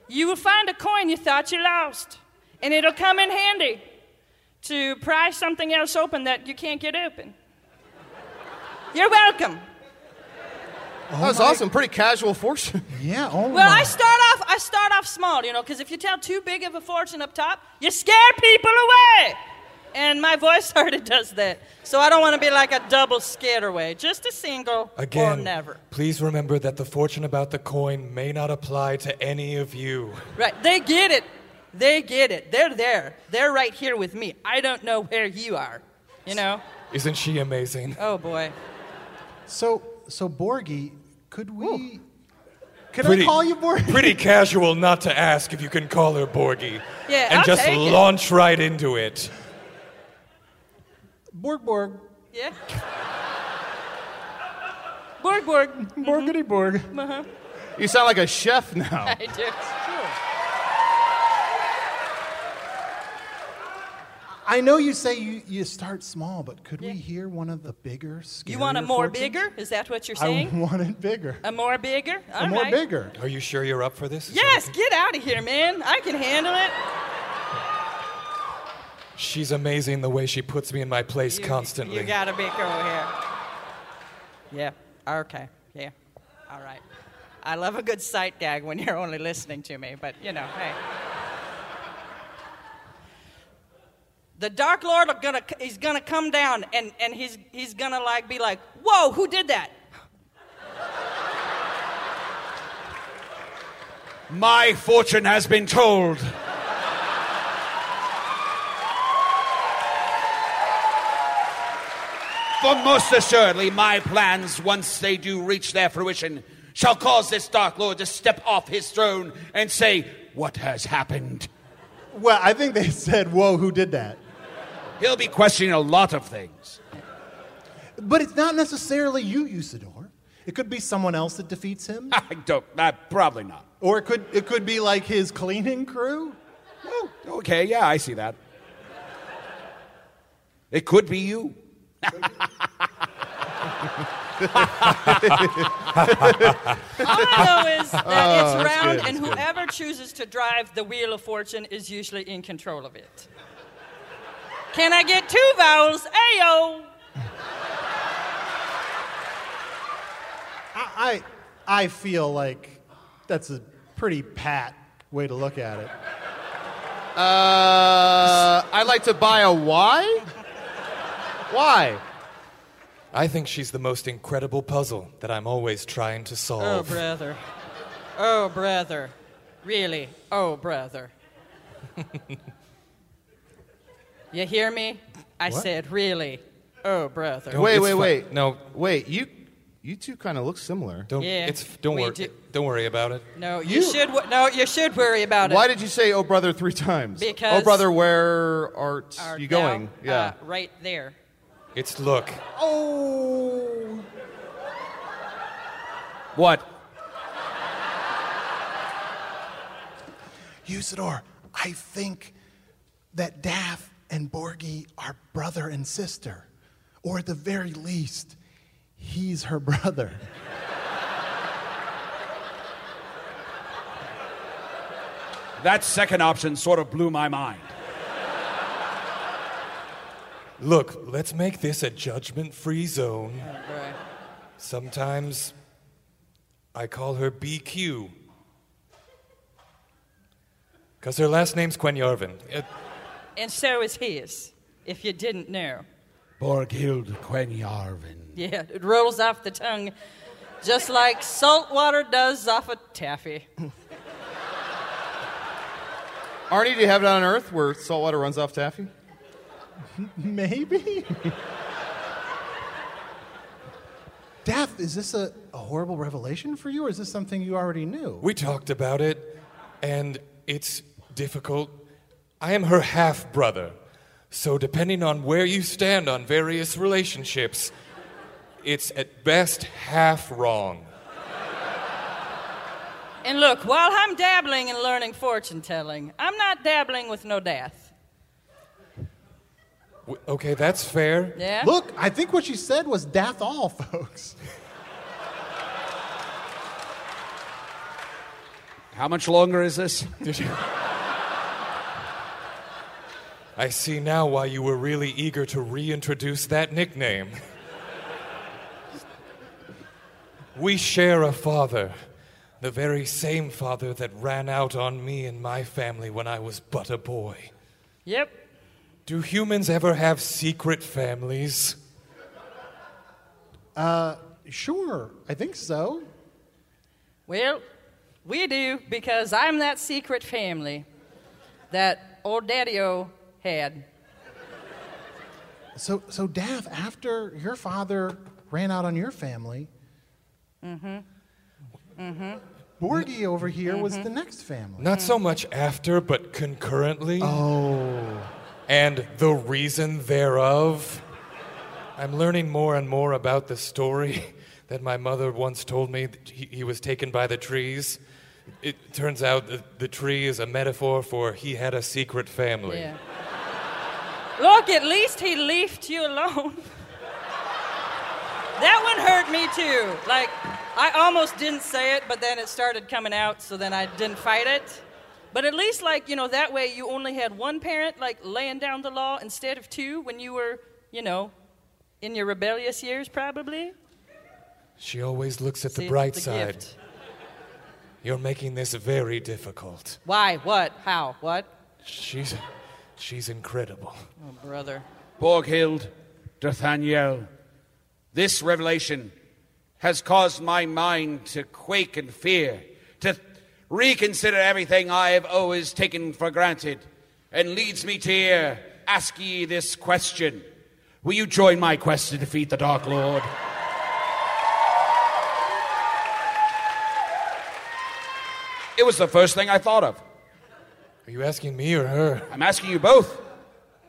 K: You will find a coin you thought you lost, and it'll come in handy to pry something else open that you can't get open. You're welcome.
E: Oh that was awesome. Pretty casual fortune.
D: Yeah. Oh
K: Well,
D: my.
K: I start off I start off small, you know, because if you tell too big of a fortune up top, you scare people away. And my voice [laughs] already does that. So I don't want to be like a double scared away. Just a single or
J: Again,
K: never.
J: please remember that the fortune about the coin may not apply to any of you.
K: Right. They get it. They get it. They're there. They're right here with me. I don't know where you are. You know?
J: Isn't she amazing?
K: Oh boy.
D: So, so Borgie, could we? Could
J: Pretty-
D: I call you Borgie?
J: Pretty casual not to ask if you can call her Borgie.
K: Yeah,
J: And
K: I'll
J: just
K: take it.
J: launch right into it.
D: Borg Borg.
K: Yeah. [laughs] Borg Borg.
D: Borgity Borg.
K: Uh-huh.
E: You sound like a chef now. [laughs]
K: I do.
D: I know you say you, you start small, but could we hear one of the bigger, scarier
K: You want a more
D: fortunes?
K: bigger? Is that what you're saying?
D: I want it bigger.
K: A more bigger?
D: A
K: All
D: more
K: right.
D: bigger.
J: Are you sure you're up for this?
K: Yes, get out of here, man. I can handle it.
J: She's amazing the way she puts me in my place constantly.
K: You gotta be cool here. Yeah. Okay. Yeah. All right. I love a good sight gag when you're only listening to me, but you know, hey. The Dark Lord are gonna he's gonna come down and, and he's he's gonna like be like, whoa, who did that?
F: My fortune has been told. For most assuredly, my plans, once they do reach their fruition, shall cause this Dark Lord to step off his throne and say, What has happened?
D: Well, I think they said, Whoa, who did that?
F: He'll be questioning a lot of things.
D: But it's not necessarily you, Usidore. It could be someone else that defeats him. [laughs]
F: I don't, uh, probably not.
D: Or it could, it could be like his cleaning crew.
F: Oh, okay, yeah, I see that. It could be you.
K: All I know is [laughs] that
F: Oh,
K: it's
F: that's
K: round,
F: good,
K: and
F: that's good.
K: whoever chooses to drive the wheel of fortune is usually in control of it. Can I get two vowels? Ayo.
D: I, I, I feel like that's a pretty pat way to look at it.
E: Uh, I'd like to buy a why? Why?
J: I think she's the most incredible puzzle that I'm always trying to solve.
K: Oh, brother. Oh, brother. Really? Oh, brother. [laughs] you hear me? I
E: What?
K: said, really? Oh, brother.
E: wait, wait, wait. No, wait. You, you two kind of look similar.
J: Don't,
K: Yeah,
J: it's, don't,
K: we
J: worry,
K: do-
J: don't worry about it.
K: No, you, should. wo- No, you should worry about it.
E: Why did you say "Oh brother" three times?
K: Because-
E: Oh brother, where art
K: Are
E: you
K: thou,
E: going? Yeah.
K: uh, right there.
J: It's look.
D: Oh.
F: What?
D: Usidore, I think that Daff and Borgie are brother and sister. Or at the very least, he's her brother. [laughs]
F: That second option sort of blew my mind.
J: Look, let's make this a judgment free zone.
K: Right.
J: Sometimes I call her BQ. Because her last name's Quenyarvin. It,
K: And so is his, if you didn't know.
F: Borghild Quenyarvin.
K: Yeah, it rolls off the tongue just like salt water does off a taffy. [laughs]
E: Arnie, do you have it on Earth where saltwater runs off taffy? [laughs]
D: Maybe. Daff, is this a, a horrible revelation for you, or is this something you already knew?
J: we talked about it, and it's difficult. I am her half brother. So, depending on where you stand on various relationships, it's at best half wrong.
K: And look, while I'm dabbling in learning fortune telling, I'm not dabbling with no death.
J: W- Okay, that's fair.
K: Yeah?
D: Look, I think what she said was Daff all, [laughs] folks.
F: How much longer is this?
J: I see now why you were really eager to reintroduce that nickname. we share a father, the very same father that ran out on me and my family when I was but a boy.
K: Yep.
J: Do humans ever have secret families?
D: Uh, sure, I think so.
K: Well, we do because I'm that secret family that old Daddy O had.
D: So, so Daff, after your father ran out on your family,
K: Mm-hmm. Mm-hmm.
D: Borgie over here was the next family.
J: Not so much after, but concurrently.
D: Oh.
J: And the reason thereof. I'm learning more and more about the story [laughs] that my mother once told me that he, he was taken by the trees. It turns out that the tree is a metaphor for he had a secret family.
K: Yeah. Look, at least he left you alone. that one hurt me too. Like, I almost didn't say it, but then it started coming out, so then I didn't fight it. But at least, like, you know, that way you only had one parent, like, laying down the law instead of two when you were, you know, in your rebellious years, probably.
J: She always looks at the bright
K: the
J: side.
K: gift.
J: You're making this very difficult.
K: Why? What? How? What?
J: She's she's incredible.
K: Oh, brother.
F: Borghilde, Nathaniel, this revelation has caused my mind to quake in fear, to reconsider everything I have always taken for granted, and leads me to here ask ye this question. Will you join my quest to defeat the Dark Lord? It was the first thing I thought of.
J: Are you asking me or her?
F: I'm asking you both.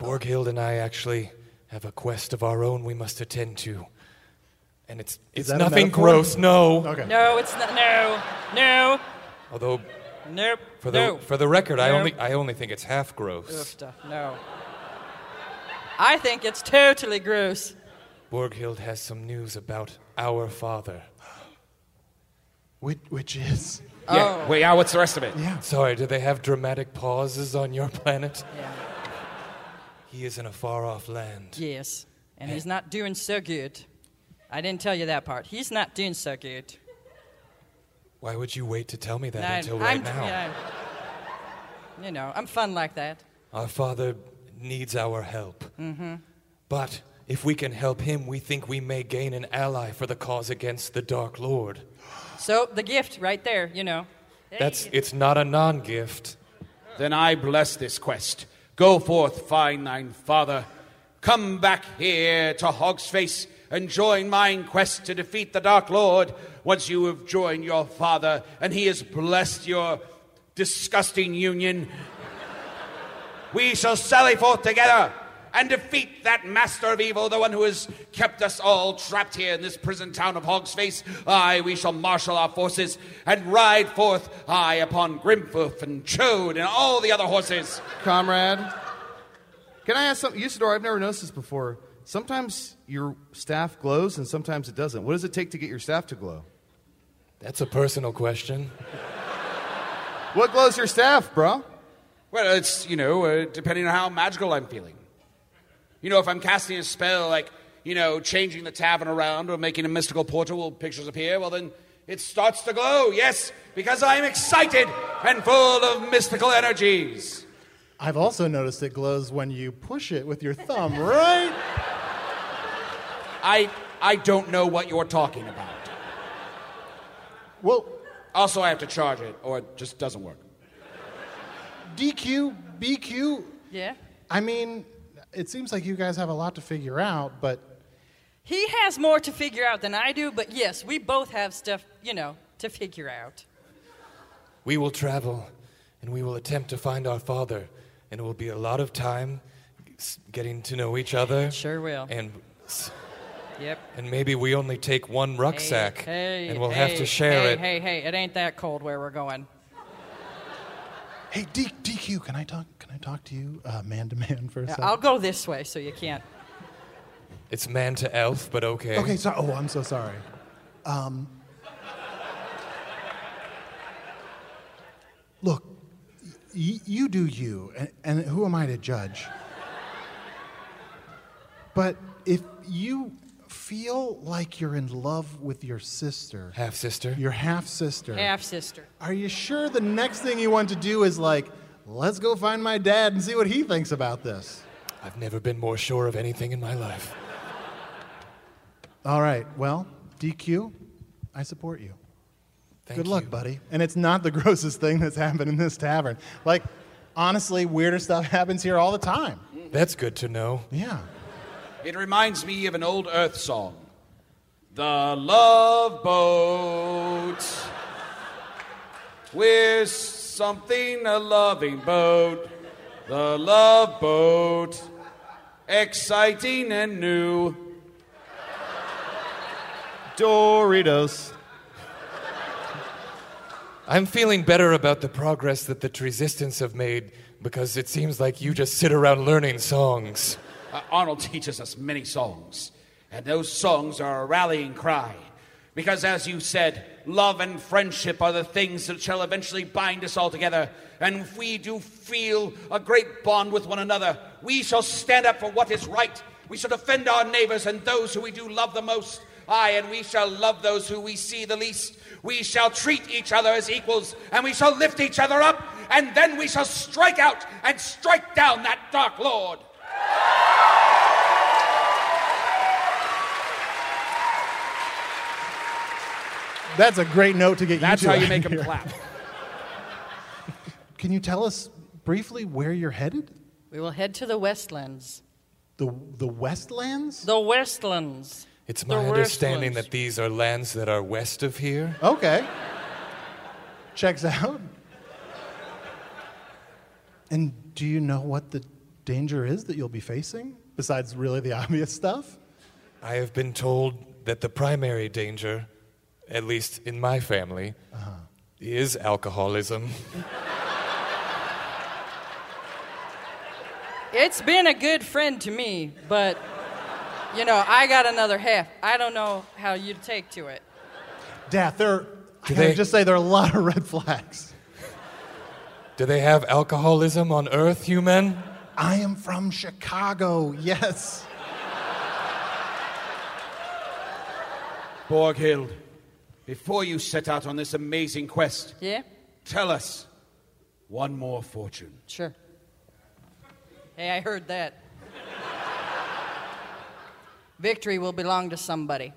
J: Borghilde and I actually have a quest of our own we must attend to. And it's it's
D: that a
J: nothing
D: metaphor?
J: gross, no.
D: Okay.
K: No, it's not. No. No.
J: Although
K: Nope.
J: for the
K: no.
J: for the record, I
K: No.
J: only I only think it's half gross.
K: Oofta. No. I think it's totally gross.
J: Borghilde has some news about our father. [gasps]
D: Which, which is?
F: Yeah.
K: Oh.
F: Wait, yeah, what's the rest of it?
D: Yeah.
J: Sorry, do they have dramatic pauses on your [laughs] planet?
K: Yeah.
J: He is in a far off land.
K: Yes. And he's not doing so good. I didn't tell you that part. He's not doing so good.
J: Why would you wait to tell me that
K: I-
J: until right
K: I'm-
J: now?
K: yeah, you know, I'm fun like that.
J: Our father needs our help.
K: Mm-hmm.
J: But if we can help him, we think we may gain an ally for the cause against the Dark Lord.
K: So the gift right there, you know.
J: That's it's not a non-gift.
F: Then I bless this quest. Go forth, find thine father. Come back here to Hog's Face and join mine quest to defeat the Dark Lord. Once you have joined your father and he has blessed your disgusting union, we shall sally forth together and defeat that master of evil, the one who has kept us all trapped here in this prison town of Hog's Face. Aye, we shall marshal our forces and ride forth, aye, upon Grimfoof and Chode and all the other horses.
E: Comrade, can I ask something? Usidore, I've never noticed this before. Sometimes your staff glows and sometimes it doesn't. What does it take to get your staff to glow?
J: That's a personal question.
E: What glows your staff, bro?
F: Well, it's, you know, uh, depending on how magical I'm feeling. You know, if I'm casting a spell like, you know, changing the tavern around or making a mystical portal will pictures appear, well, then it starts to glow, yes, because I'm excited and full of mystical energies.
D: I've also noticed it glows when you push it with your thumb, right?
F: I, I don't know what you're talking about.
D: Well,
F: Also, I have to charge it, or it just doesn't work.
D: DQ, BQ.
K: Yeah.
D: I mean, it seems like you guys have a lot to figure out, but
K: He has more to figure out than I do, but yes, we both have stuff, you know, to figure out.
J: We will travel and we will attempt to find our father, and it will be a lot of time getting to know each other. [laughs]
K: Sure will.
J: And
K: Yep.
J: and maybe we only take one rucksack,
K: Hey,
J: and we'll
K: hey,
J: have to share it.
K: hey,
J: it.
K: Hey, hey, it ain't that cold where we're going.
D: Hey, D- DQ, can I talk? Can I talk to you, uh, [laughs] man to man, for a
K: Yeah,
D: second?
K: I'll go this way so you can't.
J: It's man to elf, but okay.
D: Okay, so oh, I'm so sorry. Um, look, y- you do you, and, and who am I to judge? But if you feel like you're in love with your sister,
J: Half sister.
D: your half sister,
K: Half sister.
D: are you sure the next thing you want to do is like, let's go find my dad and see what he thinks about this?
J: I've never been more sure of anything in my life.
D: All right, well, DQ, I support you.
J: Thank
D: Good luck,
J: you.
D: buddy. And it's not the [laughs] grossest thing that's happened in this tavern. Like, honestly, weirder stuff happens here all the time.
J: That's good to know.
D: Yeah.
F: It reminds me of an old Earth song. The Love Boat. We're something a loving boat. The Love Boat. Exciting and new.
E: Doritos.
J: I'm feeling better about the progress that the Resistance have made because it seems like you just sit around learning songs.
F: Uh, Arnold teaches us many songs, and those songs are a rallying cry Because, as you said, love and friendship are the things that shall eventually bind us all together. And if we do feel a great bond with one another, we shall stand up for what is right. We shall defend our neighbors and those who we do love the most. Aye, and we shall love those who we see the least. We shall treat each other as equals, and we shall lift each other up, and then we shall strike out and strike down that dark lord.
D: That's a great note to get
F: That's
D: you to
F: how you
D: make
F: make 'em
D: here.
F: clap.
D: Can you tell us briefly where you're headed?
K: We will head to the Westlands.
D: The the Westlands?
K: The Westlands.
J: It's
K: The
J: my understanding
K: Westlands.
J: that these are lands that are west of here.
D: Okay. Checks out. And do you know what the danger is that you'll be facing besides really the [laughs] obvious stuff?
J: I have been told that the primary danger, at least in my family,
D: Uh-huh.
J: is alcoholism.
K: It's been a good friend to me, but you know, I got another half. I don't know how you'd take to it.
D: Dad, there I
J: Do
D: gotta
J: they-
D: just say there are a lot of red flags.
J: Do they have alcoholism on Earth, human?
D: I am from Chicago, yes.
F: Borghilde, before you set out on this amazing quest,
K: Yeah?
F: tell us one more fortune.
K: Sure. Hey, I heard that. Victory will belong to somebody.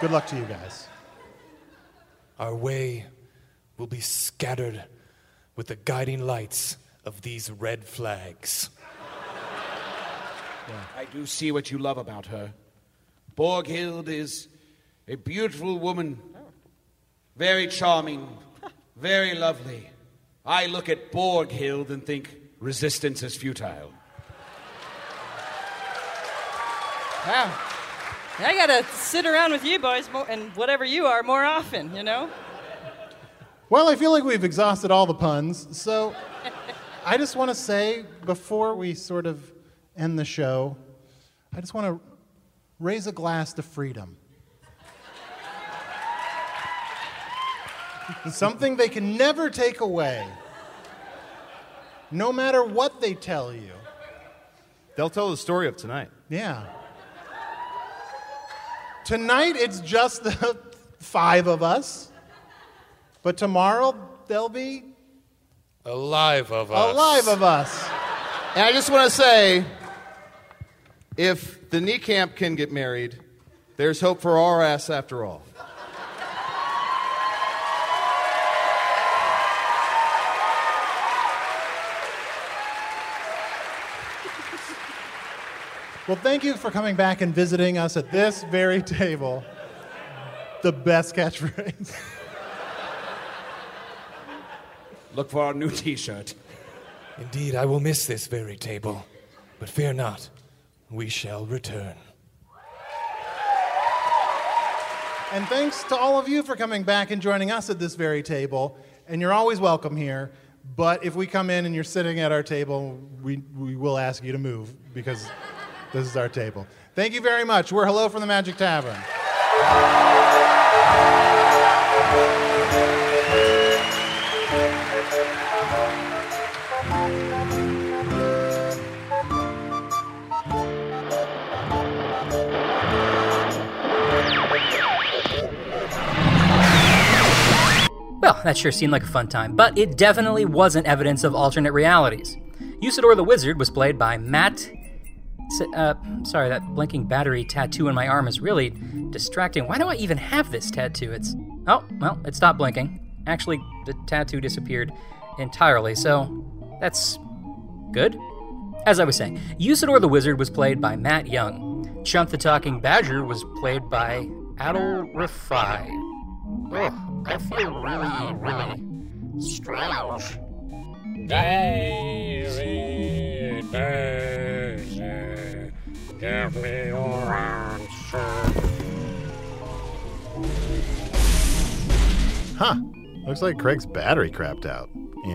D: Good luck to you guys.
J: Our way will be scattered with the guiding lights of these red flags.
F: I do see what you love about her. Borghilde is a beautiful woman, oh. very charming, very lovely. I look at Borghilde and think resistance is futile.
K: Wow. I gotta sit around with you boys more, and whatever you are more often, you know?
D: Well, I feel like we've exhausted all the puns, so [laughs] I just want to say before we sort of end the show, I just want to raise a glass to freedom. [laughs] Something they can never take away, no matter what they tell you.
E: They'll tell the story of tonight.
D: Yeah. Tonight it's just the five of us, but tomorrow there'll be
J: Alive of us.
D: alive of us.
E: And I just want to say if the Niekamp can get married, there's hope for our ass after all.
D: Well, thank you for coming back and visiting us at this very table. The best catchphrase.
F: Look for our new t shirt.
J: Indeed, I will miss this very table. But fear not, we shall return.
D: And thanks to all of you for coming back and joining us at this very table. And you're always welcome here. But if we come in and you're sitting at our table, we, we will ask you to move because [laughs] this is our table. Thank you very much. We're Hello from the Magic Tavern.
B: Well, that sure seemed like a fun time, but it definitely wasn't evidence of alternate realities. Usidore the Wizard was played by Matt. Uh, sorry, that blinking battery tattoo on my arm is really distracting. Why do I even have this tattoo? It's. Oh, well, it stopped blinking. Actually, the tattoo disappeared entirely, so that's good. As I was saying, Usidore the Wizard was played by Matt Young. Chunt the Talking Badger was played by Adal Rifai. Ugh, I feel really, really strange.
L: David Bowser, give me your answer.
M: Huh. Looks like Craig's battery crapped out. A-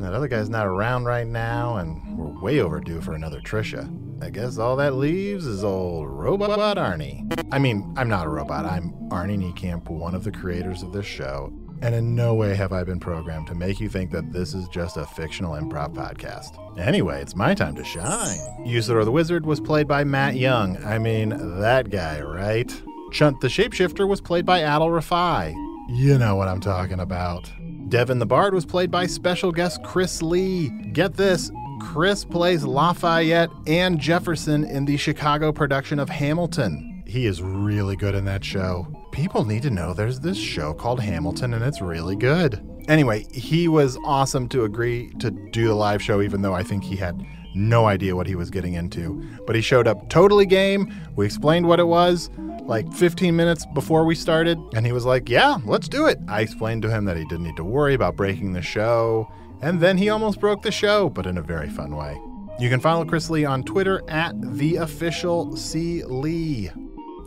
D: That other guy's not around right now, and we're way overdue for another Trisha. I guess all that leaves is old robot Arnie. I mean, I'm not a robot. I'm Arnie Niekamp, one of the creators of this show, and in no way have I been programmed to make you think that this is just a fictional improv podcast. Anyway, it's my time to shine. Usidore the Wizard was played by Matt Young. I mean, that guy, right? Chunt the Shapeshifter was played by Adal Rifai. You know what I'm talking about. Devan the Bard was played by special guest Chris Lee. Get this Chris plays Lafayette and Jefferson in the Chicago production of Hamilton. He is really good in that show. People need to know there's this show called Hamilton and it's really good. Anyway, he was awesome to agree to do the live show, even though I think he had no idea what he was getting into. But he showed up totally game. We explained what it was like 15 minutes before we started, and he was like, Yeah, let's do it. I explained to him that he didn't need to worry about breaking the show, and then he almost broke the show, but in a very fun way. You can follow Chris Lee on Twitter at the official C Lee.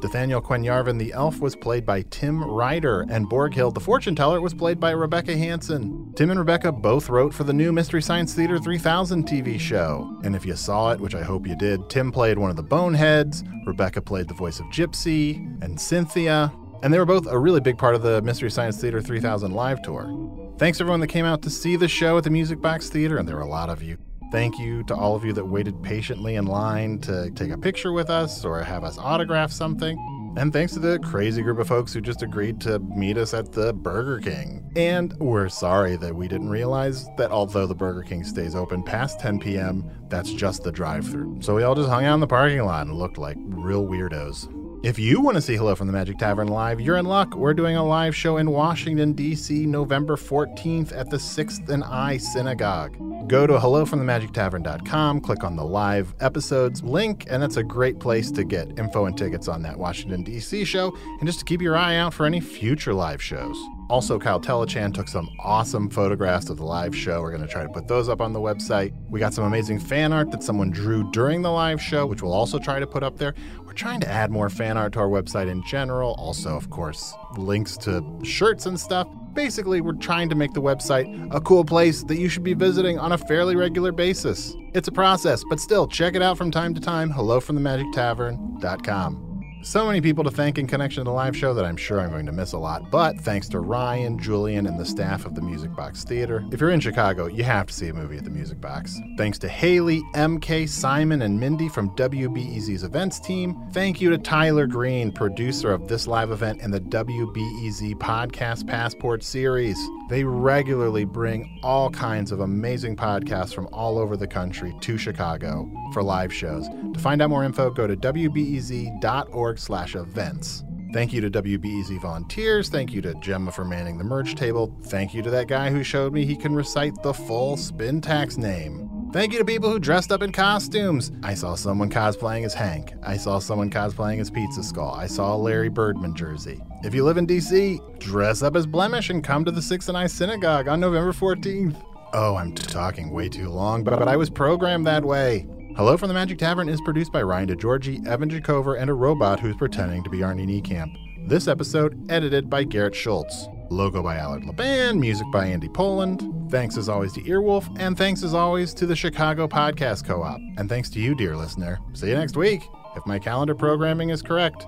D: Nathaniel Quenyarvin the elf was played by Tim Ryder, and Borghilde the fortune teller was played by Rebecca Hansen. Tim and Rebecca both wrote for the new Mystery Science Theater 3000 TV show. And if you saw it, which I hope you did, Tim played one of the boneheads, Rebecca played the voice of Gypsy, and Cynthia. And they were both a really big part of the Mystery Science Theater 3000 live tour. Thanks everyone that came out to see the show at the Music Box Theater, and there were a lot of you. Thank you to all of you that waited patiently in line to take a picture with us or have us autograph something. And thanks to the crazy group of folks who just agreed to meet us at the Burger King. And we're sorry that we didn't realize that although the Burger King stays open past 10 p.m., that's just the drive through. So we all just hung out in the parking lot and looked like real weirdos. If you want to see Hello from the Magic Tavern live, you're in luck. We're doing a live show in Washington, D.C., November 14th at the 6th and I Synagogue. Go to hellofromthemagictavern.com, click on the live episodes link, and that's a great place to get info and tickets on that Washington, D.C. show, and just to keep your eye out for any future live shows. Also, Kyle Telechan took some awesome photographs of the live show. We're going to try to put those up on the website. We got some amazing fan art that someone drew during the live show, which we'll also try to put up there. We're trying to add more fan art to our website in general. Also, of course, links to shirts and stuff. Basically, we're trying to make the website a cool place that you should be visiting on a fairly regular basis. It's a process, but still, check it out from time to time. Hello from the magic HelloFromTheMagicTavern.com. So many people to thank in connection to the live show that I'm sure I'm going to miss a lot, but thanks to Ryan, Julian, and the staff of the Music Box Theater. If you're in Chicago, you have to see a movie at the Music Box. Thanks to Haley, MK, Simon, and Mindy from WBEZ's events team. Thank you to Tyler Green, producer of this live event and the WBEZ Podcast Passport series. They regularly bring all kinds of amazing podcasts from all over the country to Chicago for live shows. To find out more info, go to wbez.org slash events. Thank you to WBEZ volunteers. Thank you to Gemma for manning the merge table. Thank you to that guy who showed me he can recite the full spin tax name. Thank you to people who dressed up in costumes. I saw someone cosplaying as Hank. I saw someone cosplaying as Pizza Skull. I saw a Larry Birdman jersey. If you live in DC, dress up as Blemish and come to the Six and I Synagogue on November 14th. Oh, I'm talking way too long, but, but I was programmed that way. Hello from the Magic Tavern is produced by Ryan DiGiorgi, Evan Jacover, and a robot who's pretending to be Arnie Niekamp. This episode edited by Garrett Schultz. Logo by Allard Laban, music by Andy Poland. Thanks as always to Earwolf, and thanks as always to the Chicago Podcast Co op. And thanks to you, dear listener. See you next week, if my calendar programming is correct.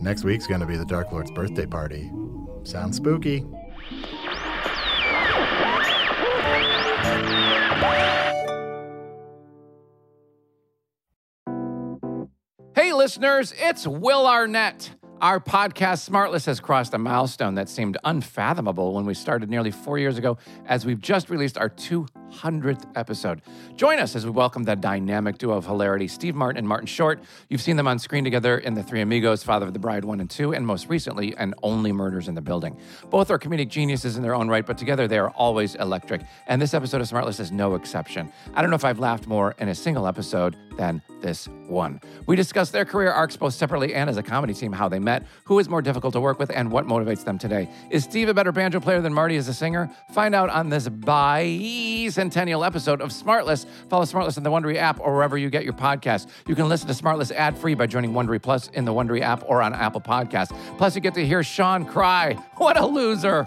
D: Next week's going to be the Dark Lord's birthday party. Sounds spooky.
N: Listeners, it's Will Arnett. Our podcast, Smartless, has crossed a milestone that seemed unfathomable when we started nearly four years ago, as we've just released our 200th episode. Join us as we welcome the dynamic duo of hilarity, Steve Martin and Martin Short. You've seen them on screen together in The Three Amigos, Father of the Bride 1 and 2, and most recently, and Only Murders in the Building. Both are comedic geniuses in their own right, but together they are always electric. And this episode of Smartless is no exception. I don't know if I've laughed more in a single episode than this one. We discuss their career arcs both separately and as a comedy team, how they met, who is more difficult to work with, and what motivates them today. Is Steve a better banjo player than Marty as a singer? Find out on this bicentennial episode of Smartless. Follow Smartless in the Wondery app or wherever you get your podcasts. You can listen to Smartless ad free by joining Wondery Plus in the Wondery app or on Apple Podcasts. Plus, you get to hear Sean cry. What a loser!